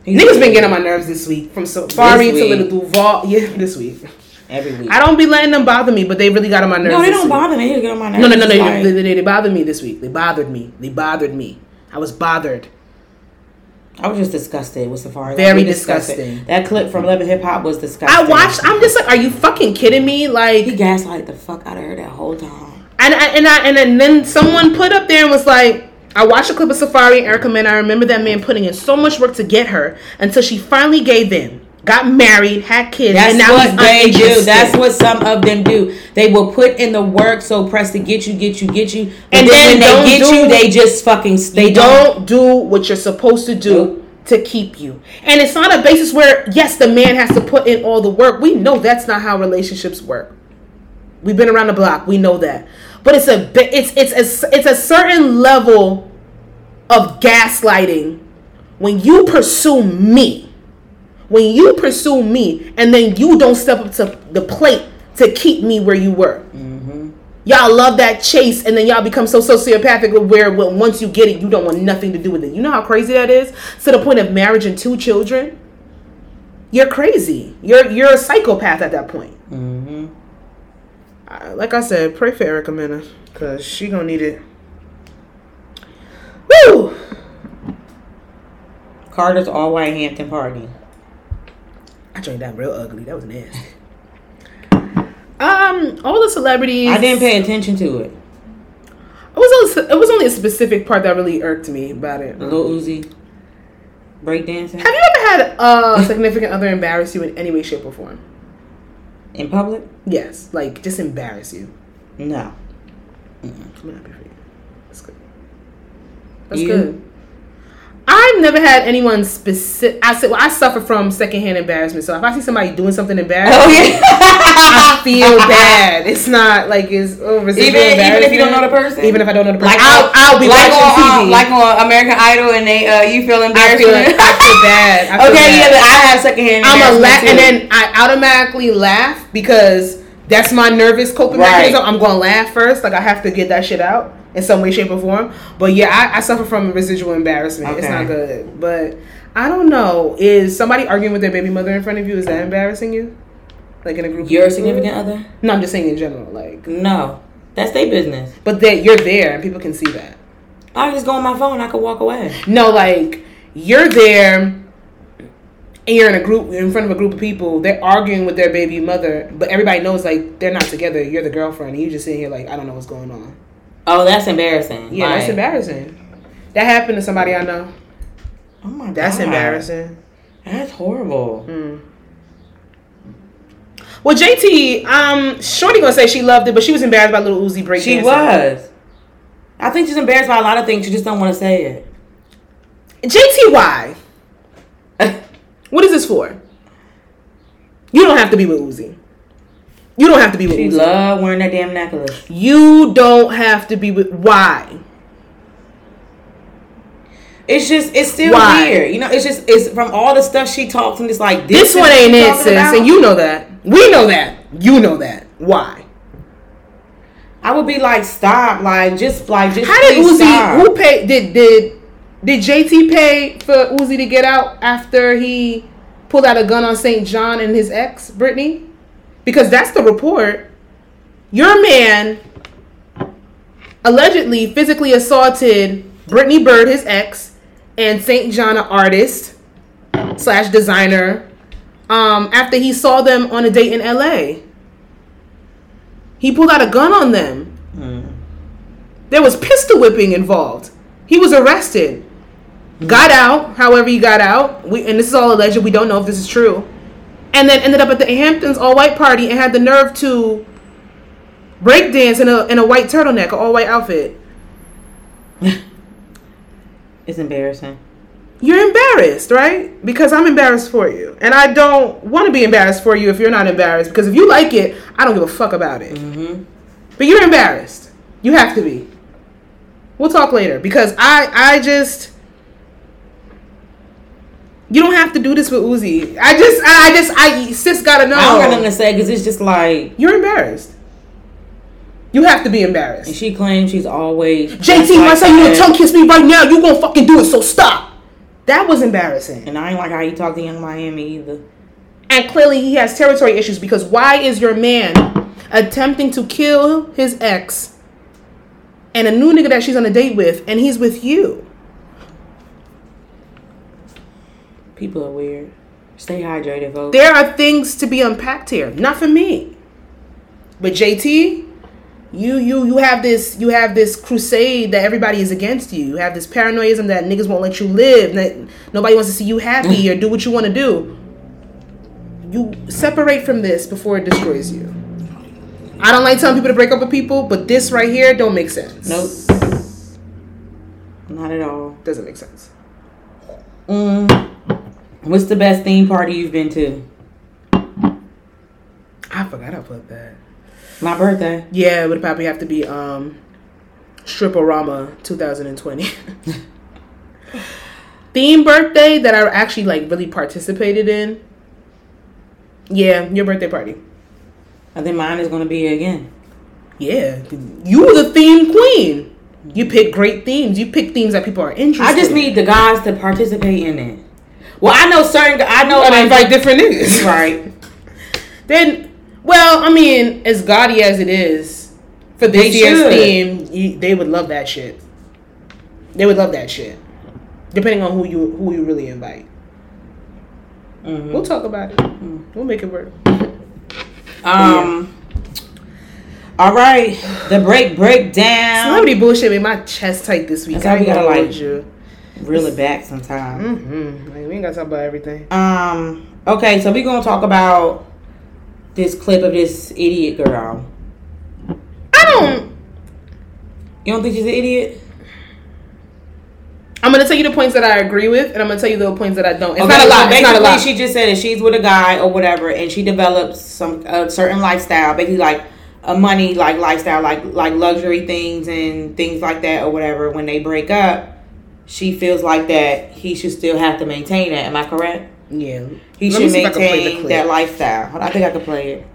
Niggas been getting on my nerves this week. From Safaree to. Lil Duval. Yeah, this week. every week. I don't be letting them bother me, but they really got on my nerves. no, they don't week. bother me. They get on my nerves. No, no, no, no. Like- They, they, they bothered me this week. They bothered me. They bothered me. I was bothered. I was just disgusted with Safaree. Very Like, disgusting. That clip from Love and Hip Hop was disgusting. I watched. I'm just like, are you fucking kidding me? Like he gaslighted the fuck out of her that whole time. and I, and I, and then, then someone put up there and was like, I watched a clip of Safaree and Erica Mena. I remember that man putting in so much work to get her until she finally gave in, got married, had kids, That's and now what they do. That's what some of them do. They will put in the work so pressed to get you, get you, get you. But And then, when they get do- you, they just fucking they don't. don't do what you're supposed to do to keep you. And it's not a basis where yes, the man has to put in all the work. We know that's not how relationships work. We've been around the block. We know that. But it's a it's it's a, it's a certain level of gaslighting when you pursue me. When you pursue me and then you don't step up to the plate to keep me where you were. Y'all love that chase, and then y'all become so sociopathic where when, once you get it, you don't want nothing to do with it. You know how crazy that is to the point of marriage and two children. You're crazy. You're you're a psychopath at that point. Uh, like I said, pray for Erica Mena because she gonna need it. Woo! Carter's all white Hampton party. I drank that real ugly. That was nasty. Um, all the celebrities. I didn't pay attention to it. It was only, it was only a specific part that really irked me about it. The Lil Uzi breakdancing Have you ever had a significant other embarrass you in any way, shape, or form? in public. Yes, like just embarrass you. No. I'm happy for you. That's good. That's You? good. I've never had anyone specific. I said, well, I suffer from secondhand embarrassment. So if I see somebody doing something embarrassing, Oh yeah. I feel bad. It's not like it's oh, residual even even if you don't know the person. Even if I don't know the person, Like I'll, on- I'll be like watching on, TV. um, like on American Idol, and they uh, you feel I embarrassed. feel, I feel bad. I feel okay, bad. yeah, but I have secondhand. I'm a laugh, embarrassment, and then I automatically laugh because that's my nervous coping Right. mechanism. I'm gonna laugh first, like I have to get that shit out in some way, shape, or form. But yeah, I, I suffer from residual embarrassment. It's not good, but I don't know. Is somebody arguing with their baby mother in front of you? Is that embarrassing you? Like in a group? of your significant other. No, I'm just saying in general. Like, No, that's their business. but that you're there and people can see that. I just go on my phone. I could walk away. No, like you're there and you're in a group in front of a group of people, they're arguing with their baby mother, but everybody knows like they're not together. You're the girlfriend, and you just sitting here like I don't know what's going on. Oh, that's embarrassing. Yeah, that's embarrassing. That happened to somebody I know. Oh my god. That's God. embarrassing. That's horrible. Mm. Well, JT, um, Shorty gonna say she loved it, but she was embarrassed by Lil Uzi break. She was. I think she's embarrassed by a lot of things. She just don't want to say it. JT, why? What is this for? You don't have to be with Uzi. You don't have to be with She Uzi. love wearing that damn necklace. You don't have to be with. Why? It's just it's still Why? weird. You know, it's just it's from all the stuff she talks and it's like This is one ain't it, sis, about. and you know that. We know that. You know that. Why? I would be like, stop, like just like just. How did Uzi? stop. Who paid? Did did did JT pay for Uzi to get out after he pulled out a gun on St. John and his ex Brittany? Because that's the report. Your man allegedly physically assaulted Brittany Byrd, his ex, and St. John, an artist slash designer, um, after he saw them on a date in LA. He pulled out a gun on them. Mm. There was pistol whipping involved. He was arrested. Got out, however he got out. We and this is all alleged. We don't know if this is true. And then ended up at the Hamptons all white party and had the nerve to break dance in a in a white turtleneck, an all white outfit. It's embarrassing. You're embarrassed, right? Because I'm embarrassed for you. And I don't want to be embarrassed for you if you're not embarrassed. Because if you like it, I don't give a fuck about it. Mm-hmm. But you're embarrassed. You have to be. We'll talk later because I I just you don't have to do this with Uzi. I just I, just I sis gotta know. I don't got nothing to say because it's just like, You're embarrassed. You have to be and embarrassed. she claims she's always. JT, just if I like say you to that. tongue kiss me right now, you gonna fucking do it. So stop. That was embarrassing. And I ain't like how you talk to Yung Miami either. And clearly he has territory issues because why is your man attempting to kill his ex and a new nigga that she's on a date with and he's with you? People are weird. Stay hydrated, folks. There are things to be unpacked here. Not for me. But JT, you you you have this you have this crusade that everybody is against you. You have this paranoism that niggas won't let you live, that nobody wants to see you happy or do what you want to do. You separate from this before it destroys you. I don't like telling people to break up with people, but this right here don't make sense. Nope. Not at all. Doesn't make sense. Mm. What's the best theme party you've been to? I forgot I put that. My birthday. Yeah, it would probably have to be um Striporama 2020. Theme birthday that I actually like really participated in. Yeah, your birthday party. I think mine is gonna be again. Yeah, you were the theme queen. You pick great themes. You pick themes that people are interested. I just need the guys to participate in it. Well, I know certain. I know like invite different niggas. right. Then, well, I mean, as gaudy as it is for this They year's theme, you, they would love that shit. They would love that shit, depending on who you who you really invite. Mhm. We'll talk about it. We'll make it work. Um. All right, the break breakdown. Celebrity bullshit made my chest tight this week. That's how I we gotta like- you. Reel it back sometime. Mm-hmm. Like, we ain't gotta talk about everything. Um. Okay, so we're gonna talk about this clip of this idiot girl. I don't. You don't think she's an idiot? I'm gonna tell you the points that I agree with, and I'm gonna tell you the points that I don't. It's Okay, not a so lot. It's not a basically, lot. She just said that she's with a guy or whatever, and she develops some a certain lifestyle, basically like a money like lifestyle, like like luxury things and things like that or whatever. When they break up, she feels like that he should still have to maintain that. Am I correct? yeah. He Let should see if I can play the maintain that lifestyle. Hold on, I think I can play it.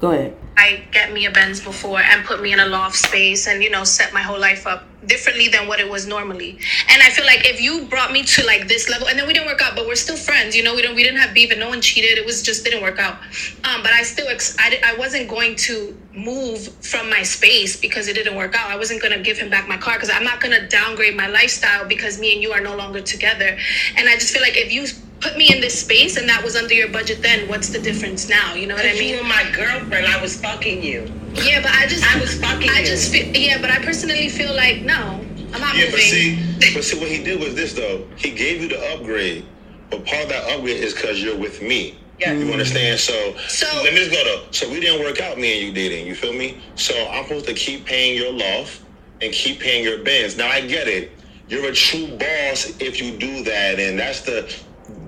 Go ahead. I get me a Benz before and put me in a loft space and you know set my whole life up differently than what it was normally. And I feel like if you brought me to like this level, and then we didn't work out, but we're still friends. You know, we don't we didn't have beef and no one cheated. It was just didn't work out. Um, but I still ex- I, I wasn't going to move from my space because it didn't work out. I wasn't gonna give him back my car because I'm not gonna downgrade my lifestyle because me and you are no longer together. And I just feel like if you put me in this space and that was under your budget then what's the difference now you know what i mean you were my girlfriend, I was fucking you. yeah, but I just I was fucking I you. just feel yeah, but I personally feel like no, I'm not Yeah, but see, but see what he did was this though. He gave you the upgrade, but part of that upgrade is because you're with me. Yeah. You understand? So, So- let me just go though. So we didn't work out, me and you dating. You feel me? So I'm supposed to keep paying your loft and keep paying your Benz. Now I get it. You're a true boss if you do that, and that's the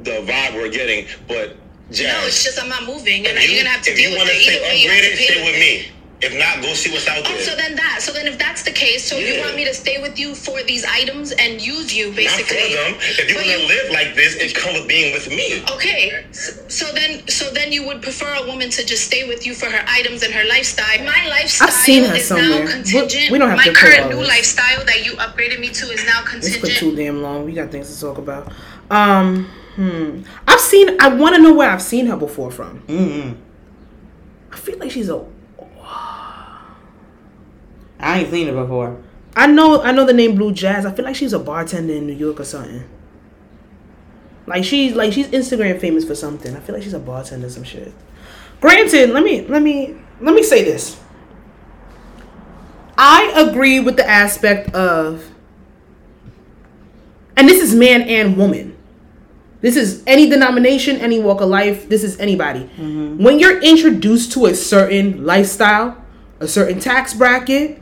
the vibe we're getting. But Jazz, no, it's just I'm not moving, and if you're gonna have to if deal you with wanna it. Either way, stay you have to upgraded, pay stay with me. If not, go see what's out there. Oh, so then that. So then, if that's the case, so you want me to stay with you for these items and use you basically? Not basically? for them. If you But want to live like this, it comes with being with me. Okay, so, so then, so then you would prefer a woman to just stay with you for her items and her lifestyle. My lifestyle I've seen her is somewhere. now contingent. we don't have My to put all current new lifestyle that you upgraded me to is now contingent. This clip contingent. too damn long. We got things to talk about. Um, hmm. I've seen. I want to know where I've seen her before from. Mm-hmm. I feel like she's a. I ain't seen it before. I know. I know the name Blue Jazz. I feel like she's a bartender in New York or something. Like she's like she's Instagram famous for something. I feel like she's a bartender or some shit. Granted, let me let me let me say this. I agree with the aspect of and this is man and woman. This is any denomination, any walk of life. This is anybody. Mm-hmm. When you're introduced to a certain lifestyle, a certain tax bracket,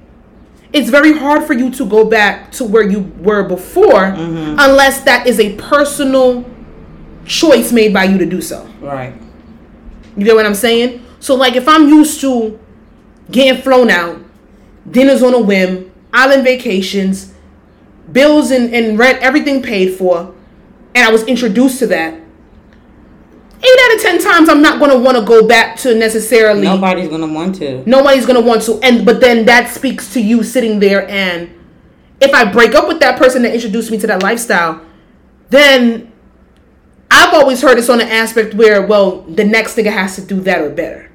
it's very hard for you to go back to where you were before mm-hmm. unless that is a personal choice made by you to do so. Right. You get what I'm saying? So like if I'm used to getting flown out, dinners on a whim, island vacations, bills and, and rent, everything paid for, and I was introduced to that, eight out of ten times I'm not gonna wanna go back to necessarily Nobody's gonna want to. nobody's gonna want to and but then that speaks to you sitting there and if i break up with that person that introduced me to that lifestyle then i've always heard it's on the aspect where well the next nigga has to do that or better.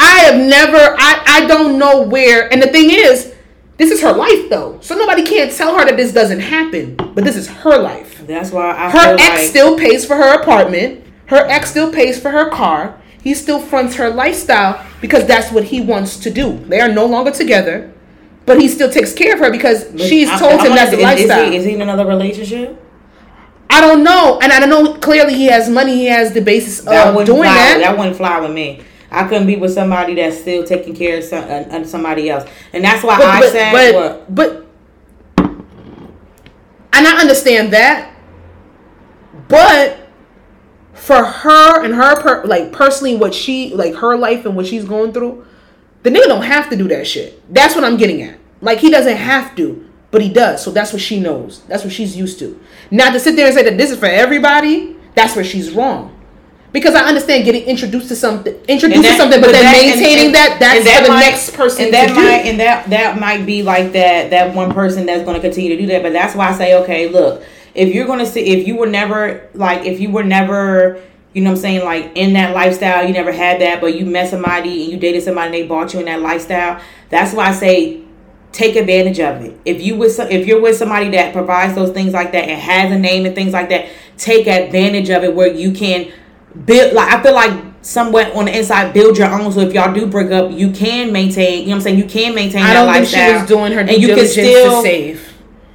I have never i i don't know where and the thing is this is her life though. So nobody can't tell her that this doesn't happen but this is her life That's why I her ex like still pays for her apartment. Her ex still pays for her car. He still fronts her lifestyle because that's what he wants to do. They are no longer together, but he still takes care of her because she's I- told I'm him gonna- that's the is- lifestyle. Is he, is he in another relationship? I don't know, and I don't know. Clearly, he has money. He has the basis That of wouldn't doing fly. that. That wouldn't fly with me. I couldn't be with somebody that's still taking care of some, uh, uh, somebody else, and that's why I but, said but, what. but and I understand that, but for her and her per, like personally, what she like her life and what she's going through, the nigga don't have to do that shit. That's what I'm getting at. Like he doesn't have to, but he does. So that's what she knows. That's what she's used to. Not to sit there and say that this is for everybody. That's where she's wrong. Because I understand getting introduced to something, introduced And to something, but, then that- and- maintaining and- that, that's and that for the might- next person and that to might, do. And that that might be like that that one person that's going to continue to do that. But that's why I say, okay, look, if you're to see, if you were never like, if you were never, you know, what I'm saying, like in that lifestyle, you never had that, but you met somebody and you dated somebody and they bought you in that lifestyle. That's why I say. Take advantage of it. If you with some, if you're with somebody that provides those things like that and has a name and things like that, take advantage of it where you can build like I feel like somewhat on the inside build your own. So if y'all do break up, you can maintain. You know what I'm saying? You can maintain. I that don't think lifestyle, she was doing her and you can still- save.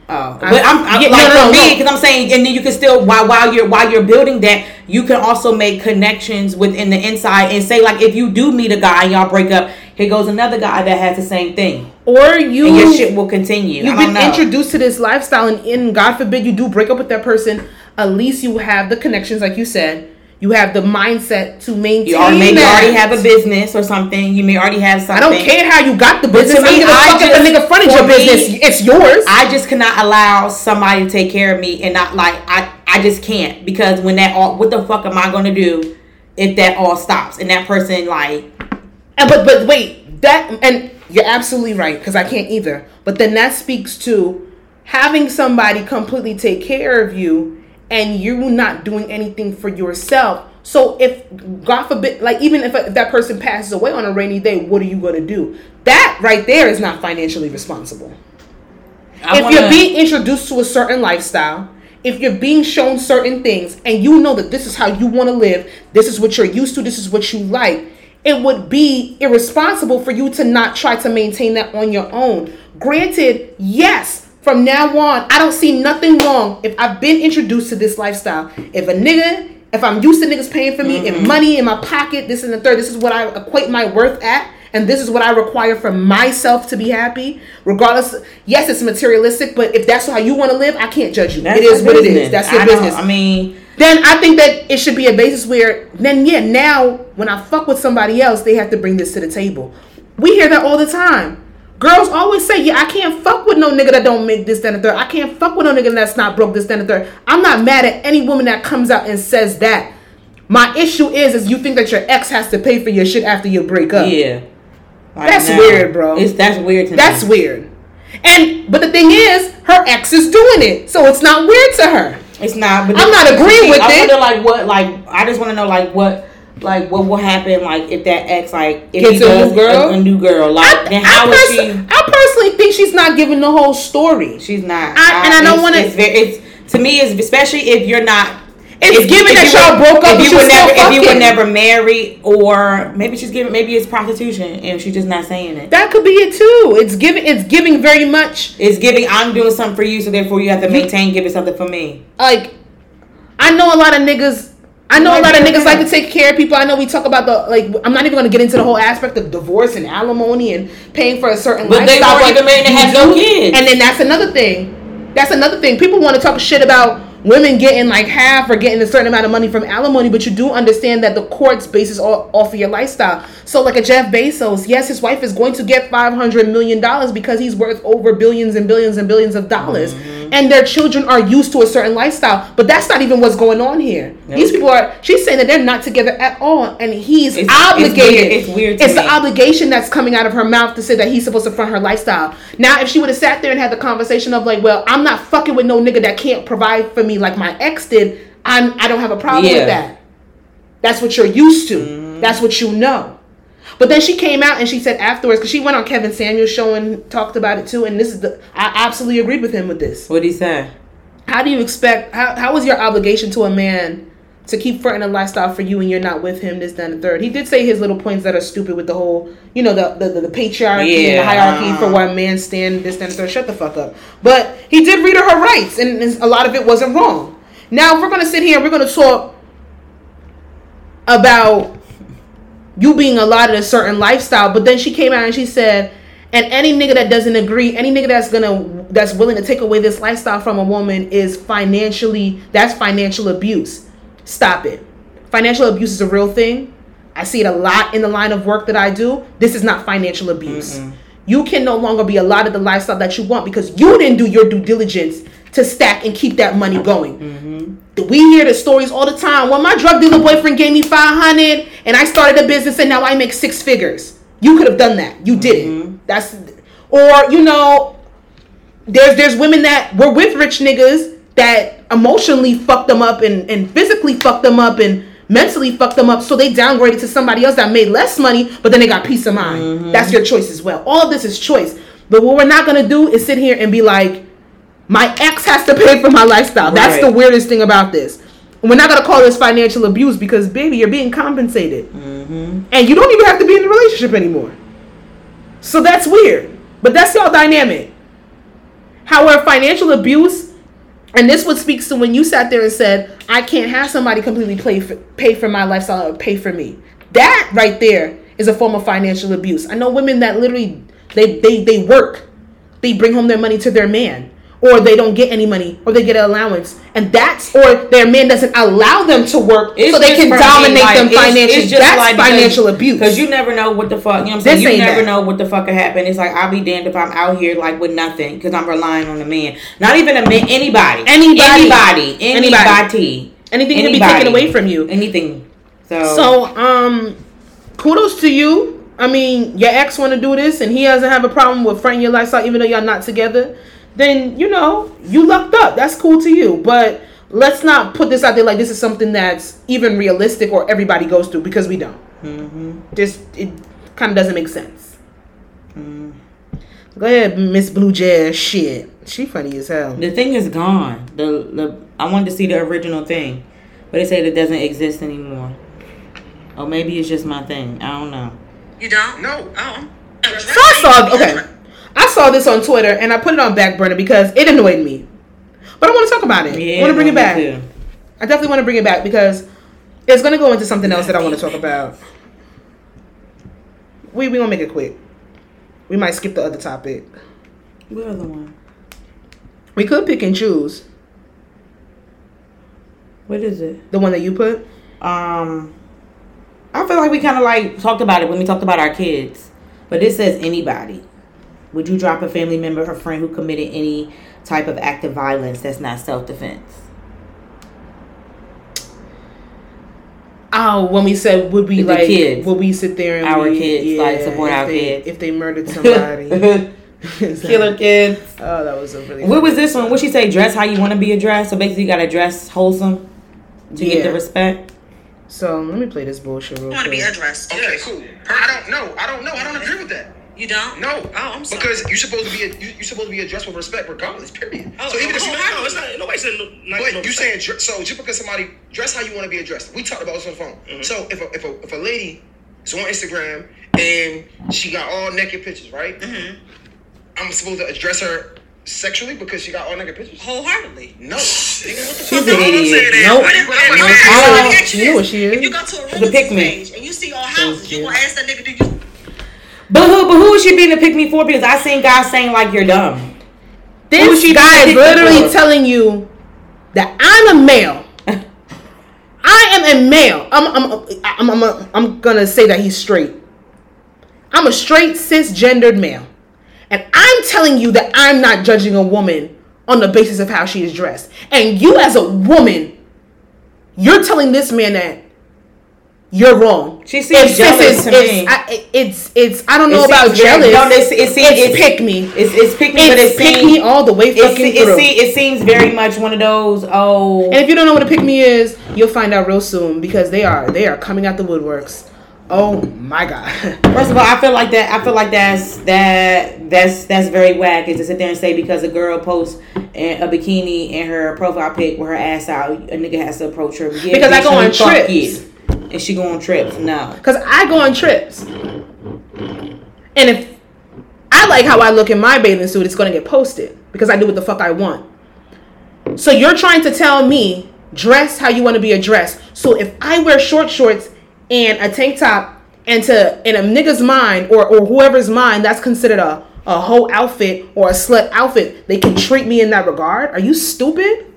Oh, but I'm, I'm Yeah, like no, no, for me no. because I'm saying, and then you can still while while you're while you're building that, you can also make connections within the inside and say like if you do meet a guy and y'all break up, here goes another guy that has the same thing, Or you and your shit will continue. You've been know. introduced to this lifestyle, and in God forbid you do break up with that person, at least you have the connections, like you said. You have the mindset to maintain. You already, maybe already have a business or something. You may already have something. I don't care how you got the But business. to I me, don't give a I fuck if the just- nigga fronted for your me, business. It's yours. I just cannot allow somebody to take care of me and not like I. I just can't because when that all, what the fuck am I gonna do if that all stops and that person like And but but wait, that and you're absolutely right because I can't either. But then that speaks to having somebody completely take care of you and you're not doing anything for yourself. So if God forbid, like even if, if that person passes away on a rainy day, what are you going to do? That right there is not financially responsible. I if wanna- you're being introduced to a certain lifestyle, if you're being shown certain things, and you know that this is how you want to live, this is what you're used to, this is what you like, it would be irresponsible for you to not try to maintain that on your own. Granted, yes, from now on, I don't see nothing wrong if I've been introduced to this lifestyle. If a nigga, if I'm used to niggas paying for me, if mm-hmm. money in my pocket, this and the third, this is what I equate my worth at and this is what I require from myself to be happy. Regardless, yes, it's materialistic, but if that's how you want to live, I can't judge you. That's it is what it is. That's your I business. I mean, then I think that it should be a basis where then yeah, now when I fuck with somebody else, they have to bring this to the table. We hear that all the time. Girls always say, "Yeah, I can't fuck with no nigga that don't make this, then and third. I can't fuck with no nigga that's not broke this, then and third." I'm not mad at any woman that comes out and says that. My issue is, is you think that your ex has to pay for your shit after you break up. yeah, That's now, weird, bro. It's that's weird to That's me. weird. And but the thing is, her ex is doing it, so it's not weird to her. It's not. But I'm not agreeing with I it. wonder like what like I just want to know like what like what will happen like if that ex like if Gets he a new girl? a, a new girl like then how I, is perso- she? I personally think she's not giving the whole story. She's not. I- and I don't wanna- It's, very- it's to me. It's especially if you're not. It's if- given if that y'all broke up, If you you were never, if you were never married, or maybe she's giving, maybe it's prostitution, and she's just not saying it. That could be it too. It's giving. It's giving very much It's giving. I'm doing something for you, so therefore you have to maintain giving something for me. like. I know a lot of niggas. I know a lot of niggas like to take care of people. I know we talk about the like. I'm not even going to get into the whole aspect of divorce and alimony and paying for a certain life. But they lifestyle. weren't even married and had no kids. And then that's another thing. That's another thing. People want to talk shit about women getting like half or getting a certain amount of money from alimony, but you do understand that the courts bases all off of your lifestyle. So like a Jeff Bezos, yes, his wife is going to get five hundred million dollars because he's worth over billions and billions and billions of dollars, Mm-hmm. and their children are used to a certain lifestyle. But that's not even what's going on here. These people are. She's saying that they're not together at all, and he's It's- it's obligated. weird. It's weird It's the obligation that's coming out of her mouth to say that he's supposed to front her lifestyle. Now, if she would have sat there and had the conversation of like, well, I'm not fucking with no nigga that can't provide for me like my ex did, I'm I don't have a problem Yeah. with that. That's what you're used to. Mm-hmm. That's what you know. But then she came out and she said afterwards, because she went on Kevin Samuels' show and talked about it too. And this is the I absolutely agreed with him with this. What would he say? How do you expect? How how is your obligation to a man to keep fronting a lifestyle for you and you're not with him? This, that, and the third. He did say his little points that are stupid with the whole, you know, the the, the, the patriarchy and the Yeah. hierarchy for where men stand. This, that, and the third. Shut the fuck up. But he did read her her rights, and, a lot of it wasn't wrong. Now we're gonna sit here, and we're gonna talk about you being allotted a certain lifestyle, but then she came out and she said, and any nigga that doesn't agree, any nigga that's gonna that's willing to take away this lifestyle from a woman is financially that's financial abuse. Stop it. Financial abuse is a real thing. I see it a lot in the line of work that I do. This is not financial abuse. You can no longer be a lot of the lifestyle that you want because you didn't do your due diligence to stack and keep that money going. Mm-hmm. We hear the stories all the time. Well, my drug dealer boyfriend gave me 500 and I started a business and now I make six figures. You could have done that. You didn't. Mm-hmm. That's or you know there's there's women that were with rich niggas that emotionally fucked them up and, and physically fucked them up and mentally fucked them up so they downgraded to somebody else that made less money but then they got peace of mind. Mm-hmm. That's your choice as well. All of this is choice. But what we're not going to do is sit here and be like my ex has to pay for my lifestyle. That's the weirdest thing about this. We're not going to call this financial abuse because baby you're being compensated. Mm-hmm. And you don't even have to be in a relationship anymore. So that's weird. But that's y'all dynamic. However, financial abuse, and this what speaks to when you sat there and said, "I can't have somebody completely pay for, pay for my lifestyle or pay for me." That right there is a form of financial abuse. I know women that literally they they they work, they bring home their money to their man, or they don't get any money, or they get an allowance, and that's or their man doesn't allow them to work so they can dominate them financially. that's financial abuse. Because you never know what the fuck. You know what I'm saying? This You never that. know what the fuck could happen. It's like I'll be damned if I'm out here like with nothing because I'm relying on a man. Not even a man. Anybody. Anybody. Anybody. Anybody. Anybody. Anything can be taken away from you. Anything. So. So, um, kudos to you. I mean, your ex want to do this, and he doesn't have a problem with fronting your lifestyle, even though y'all not together. Then you know you lucked up. That's cool to you. But let's not put this out there like this is something that's even realistic or everybody goes through because we don't. Mm-hmm. Just it kind of doesn't make sense. Mm. Go ahead, Miss Blue Jazz. Shit, she funny as hell. The thing is gone. The the I wanted to see the original thing, but they said it doesn't exist anymore. Or maybe it's just my thing. I don't know. You don't? No. Oh. So I saw okay. I saw this on Twitter and I put it on back burner because it annoyed me. But I want to talk about it. I want to bring it back. too. I definitely want to bring it back because it's gonna go into something else that I want to talk about. We we gonna make it quick. We might skip the other topic. What other one? We could pick and choose What is it? the one that you put. Um, I feel like we kind of like talked about it when we talked about our kids, but this says anybody. Would you drop a family member or friend who committed any type of act of violence that's not self defense? Oh, when we said would we The like kids. would we sit there and Our we- kids, like, support if our they, kids. if they murdered somebody. Killer kids. Oh, that was a really. What was this one? What she say? Dress how you want to be addressed. So basically, you gotta dress wholesome to get the respect. So let me play this bullshit real I want to be addressed. Okay, cool. I don't know. I don't know. I don't agree with that. You don't? No. Oh, I'm sorry. Because you're supposed to be you, you're supposed to be addressed with respect regardless. Period. Oh, so even if oh, somebody, oh, no, it's not. Nobody said no. Not But no you saying dr- so just because somebody dress how you want to be addressed. We talked about this on the phone. Mm-hmm. So if a, if a if a lady is on Instagram and she got all naked pictures, right? Mm-hmm. I'm supposed to address her sexually because she got all naked pictures. Wholeheartedly. No. She's an idiot. Nope. What if, what if, Nope. let me Oh, ask you know what she is. If you go to a The real pick me. page and you see all houses, you gonna ask that nigga, do you? But who? But who is she being to pick me for? Because I seen guys saying like you're dumb. This she guy is literally telling you that I'm a male. I am a male. I'm I'm I'm I'm, I'm, I'm gonna say that he's straight. I'm a straight cisgendered male, and I'm telling you that I'm not judging a woman on the basis of how she is dressed. And you, as a woman, you're telling this man that you're wrong. She seems It's- jealous it's, to it's, me. I, it's it's I don't It know about seems very- jealous. no, it's- it seems- it's, it's- pick me. It's it's pick me, but It's it pick seems me all the way fucking it, through. see, it seems very much one of those. Oh, And if you don't know what a pick me is, you'll find out real soon because they are they are coming out the woodworks. Oh my god. First of all, I feel like that. I feel like that's that that's that's very whack. Is to sit there and say because a girl posts a bikini in her profile pic with her ass out, a nigga has to approach her. Yeah, Because I go on trips. you. And she go on trips. No, Cause I go on trips. And if I like how I look in my bathing suit, it's gonna get posted because I do what the fuck I want. So you're trying to tell me dress how you want to be addressed. So if I wear short shorts and a tank top and to in a nigga's mind or, or whoever's mind that's considered a, a whole outfit or a slut outfit, they can treat me in that regard. Are you stupid?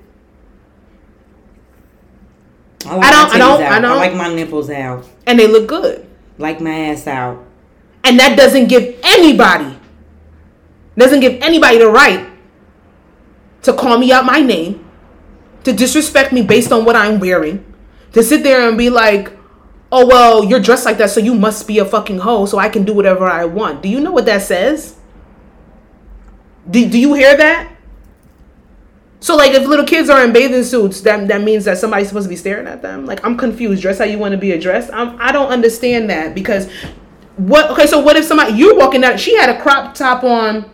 I, like I don't- I don't- titties I don't- like my nipples out. And they look good. Like my ass out. And that doesn't give anybody, doesn't give anybody the right to call me out my name, to disrespect me based on what I'm wearing, to sit there and be like, oh, well, you're dressed like that, so you must be a fucking hoe, so I can do whatever I want. Do you know what that says? Do, do you hear that? So like if little kids are in bathing suits, that that means that somebody's supposed to be staring at them. Like I'm confused. Dress how you want to be addressed. I'm I don't understand that because what okay, so what if somebody you're walking out she had a crop top on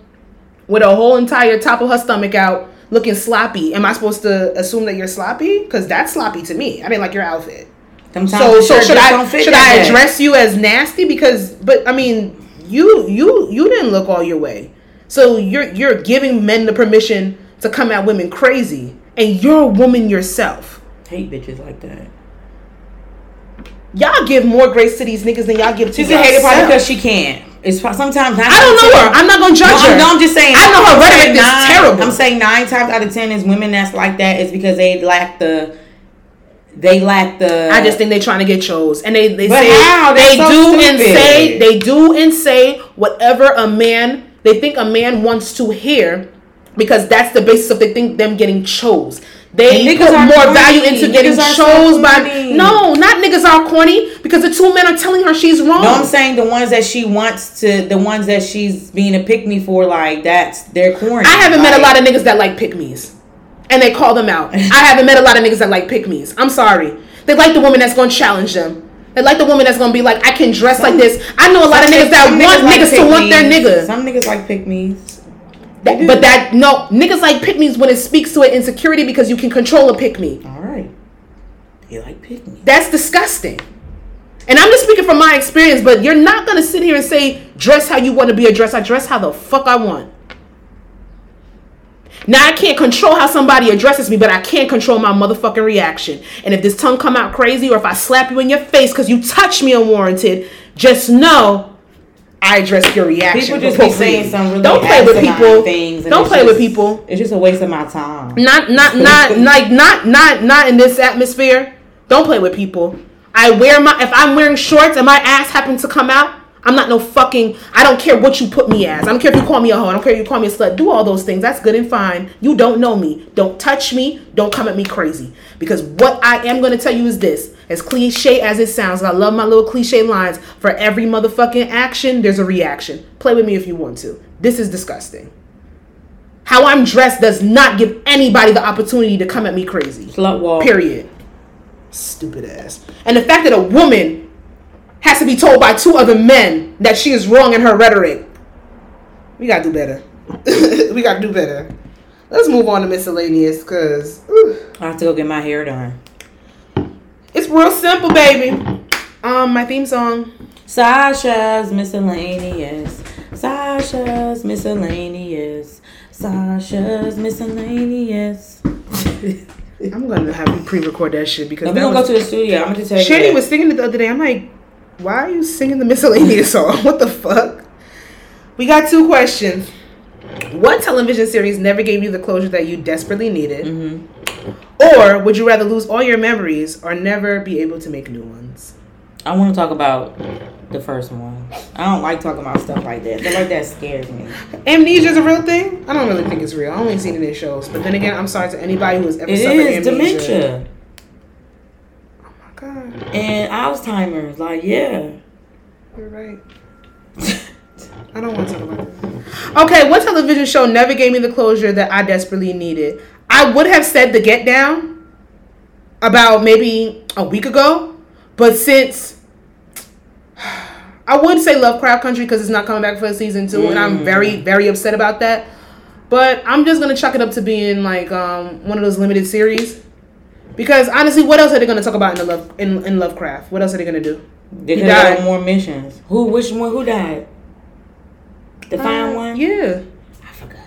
with a whole entire top of her stomach out looking sloppy. Am I supposed to assume that you're sloppy? Because that's sloppy to me. I didn't like your outfit. Sometimes So so should I should I address you as nasty? Because but I mean you you you didn't look all your way. So you're you're giving men the permission to come at women crazy. And you're a woman yourself. Hate bitches like that. Y'all give more grace to these niggas than y'all give to She's a hater probably because she can't. It's sometimes I don't know her. I'm not gonna judge no, her. No, I'm just saying. I know her I'm rhetoric is nine- terrible. I'm saying nine times out of ten is women that's like that is because they lack the. They lack the. I just think they're trying to get chose, and they they say how? They so do and say they do and say whatever a man they think a man wants to hear, because that's the basis of they think them getting chose. They And put more corny. value into getting Niggas chose by no, not niggas are corny because the two men are telling her she's wrong. No, I'm saying the ones that she wants to, the ones that she's being a pick me for, like that's they're corny. I haven't met a lot of niggas that like pick me's. And they call them out. I haven't met a lot of niggas that like pick me's. I'm sorry. They like the woman that's gonna challenge them. They like the woman that's gonna be like, I can dress like this. I know a lot of niggas that some want like niggas to want their pick-me's. nigga. Some niggas like pick me's. That- but that no niggas like pick me's when it speaks to an insecurity because you can control a pick me. All right, they like pick me. That's disgusting. And I'm just speaking from my experience, but you're not gonna sit here and say dress how you want to be addressed. I dress how the fuck I want. Now I can't control how somebody addresses me, but I can't control my motherfucking reaction. And if this tongue come out crazy, or if I slap you in your face because you touch me unwarranted, just know I address your reaction. People just be saying some really Don't play with people. things. Don't play with people. It's just a waste of my time. Not not not like not not not in this atmosphere. Don't play with people. I wear my if I'm wearing shorts and my ass happens to come out, I'm not no fucking I don't care what you put me as. I don't care if you call me a hoe. I don't care if you call me a slut. Do all those things. That's good and fine. You don't know me. Don't touch me. Don't come at me crazy. Because what I am gonna tell you is this. As cliche as it sounds, I love my little cliche lines. For every motherfucking action, there's a reaction. Play with me if you want to. This is disgusting. How I'm dressed does not give anybody the opportunity to come at me crazy. Slut walk. Period. Stupid ass. And the fact that a woman has to be told by two other men that she is wrong in her rhetoric. We gotta do better. we gotta do better. Let's move on to miscellaneous because I have to go get my hair done. it's real simple, baby. Um, my theme song. Sasha's miscellaneous. Sasha's miscellaneous. Sasha's miscellaneous. I'm gonna have you pre-record that shit because We're gonna was, go to the studio. I'm gonna tell you. Shady was singing it the other day. I'm like, why are you singing the miscellaneous song? What the fuck? We got two questions. What television series never gave you the closure that you desperately needed? Mm-hmm. Or would you rather lose all your memories or never be able to make new ones? I want to talk about the first one. I don't like talking about stuff like that. Stuff like that scares me. Amnesia is a real thing? I don't really think it's real. I only seen it in shows. But then again, I'm sorry to anybody who has ever It suffered is amnesia. dementia god, and Alzheimer's. Like, yeah. you're right. I don't want to talk about that. Okay, what television show never gave me the closure that I desperately needed? I would have said The Get Down about maybe a week ago, but since I would say Lovecraft Country because it's not coming back for a season two, and I'm very, very upset about that. But I'm just gonna chuck it up to being like um, one of those limited series. Because honestly, what else are they gonna talk about in the love in, in Lovecraft? What else are they gonna do? They He could have more missions. Who? Which one? Who died? The fine Uh, one. Yeah. I forgot.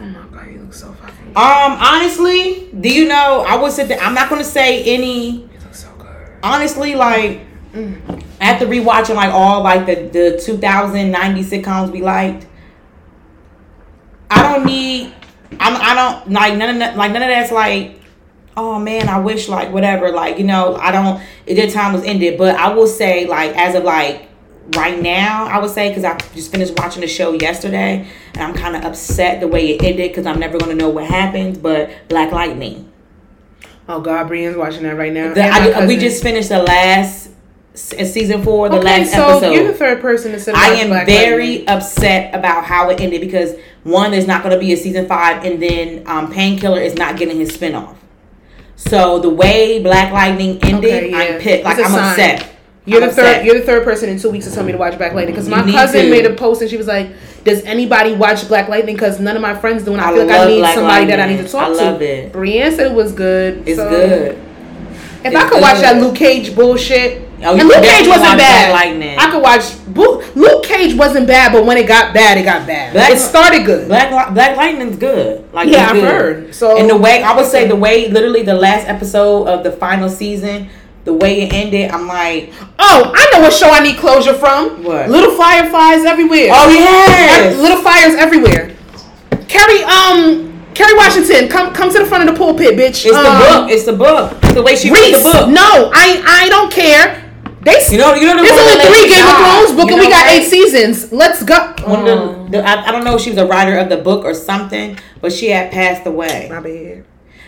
Oh my god, you look so fucking. Um, honestly, do you know? I would sit there. I'm not gonna say any. You look so good. Honestly, like after rewatching like all like the the 2090 sitcoms we liked, I don't need. I'm. I don't like none of that. Like none of that's like. Oh man, I wish like whatever. Like you know, I don't. Their time was ended, but I will say like as of like right now, I would say because I just finished watching the show yesterday, and I'm kind of upset the way it ended because I'm never gonna know what happened. But Black Lightning. Oh god, Brian's watching that right now. The, I, we just finished the last season four, the okay, last so episode. you're the third person to say I am Black very Lightning. upset about how it ended because one, there's not going to be a season five, and then um, Painkiller is not getting his spinoff. So the way Black Lightning ended, Okay, yeah. I'm pissed. Like I'm sign. upset. You're I'm the third. You're the third person in two weeks to tell me to watch Black Lightning because my cousin to. made a post and she was like, "Does anybody watch Black Lightning?" Because none of my friends do, and I, I feel like I need Black somebody that I need to talk I to. love it. Brienne said it was good. It's so good. If It's I could watch that Luke Cage bullshit, Oh, and Luke Cage wasn't bad. Lightning. I could watch. Luke Cage wasn't bad, but when it got bad, it got bad. Black- it started good. Black Black Lightning's good. Like Yeah, I've good. heard. So- and the way I would say the way literally the last episode of the final season the way it ended, I'm like, Oh, I know what show I need closure from. What? Little fireflies everywhere. oh yeah, Little fires everywhere. Kerry, um, Kerry Washington, come come to the front of the pulpit, bitch. It's the Um, book. It's the book. It's the way she read the book. no, I I don't care. They You know, you know the there's only three Game of. Thrones book You and we got what? eight seasons. Let's go. One of the, mm. the, I, I don't know if she was a writer of the book or something, but she had passed away. My bad.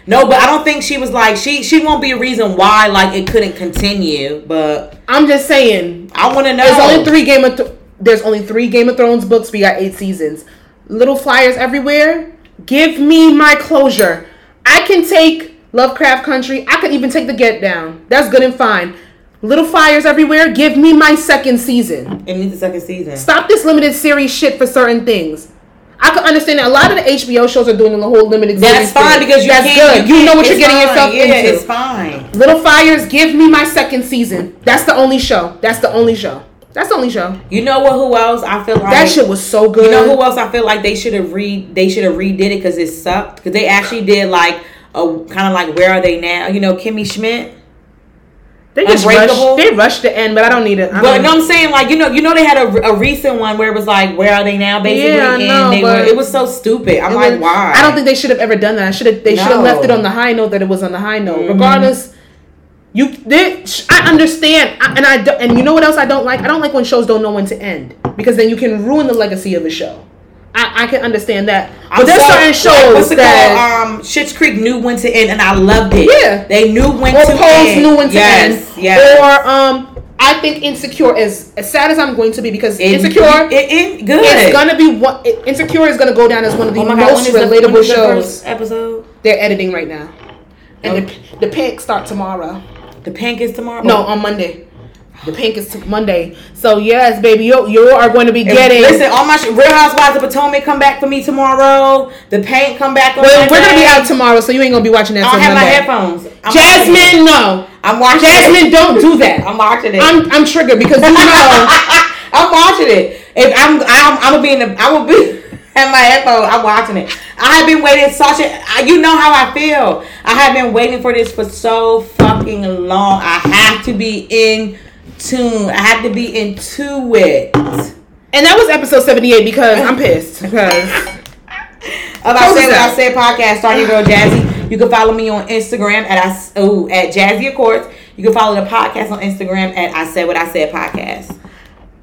No, but I don't think she was like she. She won't be a reason why like it couldn't continue. But I'm just saying. I want to know. There's only three Game of Th- There's only three Game of Thrones books. We got eight seasons. Little flyers everywhere. Give me my closure. I can take Lovecraft Country. I could even take the Get Down. That's good and fine. Little fires everywhere. Give me my second season. It needs a second season. Stop this limited series shit for certain things. I can understand that a lot of the HBO shows are doing the whole limited That's series. That's fine thing. because you that's good. You know what you're getting fine. yourself yeah, into. It's fine. Little Fires, give me my second season. That's the only show. That's the only show. That's the only show. You know what? Who else? I feel like That shit was so good. You know who else? I feel like they should have read. they should have redid it because it sucked. Because they actually did like a kind of like where are they now? You know, Kimmy Schmidt. They just rushed. They rushed the end, but I don't need it. I But no, I'm saying like you know, you know they had a, a recent one where it was like, where are they now? Basically, Yeah, and they were. It was so stupid. I'm like, was- why? I don't think they should have ever done that. I should have. They should have left it on the high note that it was on the high note. Mm-hmm. Regardless, you. They, I understand, I- and I do, and you know what else I don't like? I don't like when shows don't know when to end because then you can ruin the legacy of a show. I, I can understand that, but I'm there's so- certain like, shows what's it that. called? Um, Schitt's Creek knew when to end, and I loved it. Yeah. they knew when to end. or to Pose end. knew when to yes, end. Yes, Or um, I think Insecure is as sad as I'm going to be because It- Insecure It, it, good. it's gonna be one. it- Insecure is gonna go down as one of the Oh God, most the- when relatable the shows. first episode. They're editing right now, and Okay. the the pink start tomorrow. The pink is tomorrow. No, on Monday. The pink is Monday. So yes, baby, you you are going to be And getting. Listen, all my sh- Real Housewives of Potomac come back for me tomorrow. The paint come back on well, we're gonna be out tomorrow, so you ain't gonna be watching that. I don't have my headphones. I'm Jasmine, no. I'm watching Jasmine, it. don't do that. I'm watching it. I'm I'm triggered because you know. I'm watching it. If I'm, I'm, I'm gonna be in the, I will be have my headphones. I'm watching it. I have been waiting such a, I- you know how I feel. I have been waiting for this for so fucking long. I have to be in tune. I have to be into it. and that was episode seventy eight because I'm pissed because As I said, what I said podcast, starting your girl Jazzy. You can follow me on Instagram at I at Jazzy Accords. You can follow the podcast on Instagram at I said what I said podcast.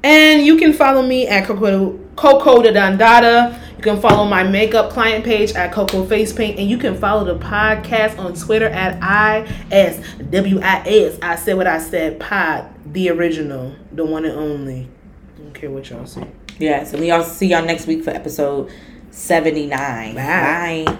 And you can follow me at Coco Coco the Dandada. You can follow my makeup client page at Coco Face Paint, and you can follow the podcast on Twitter at I S W I S. I said what I said. Pod the original, the one and only. I don't care what y'all say. Yes, and we all see y'all next week for episode seventy nine. Bye. Bye.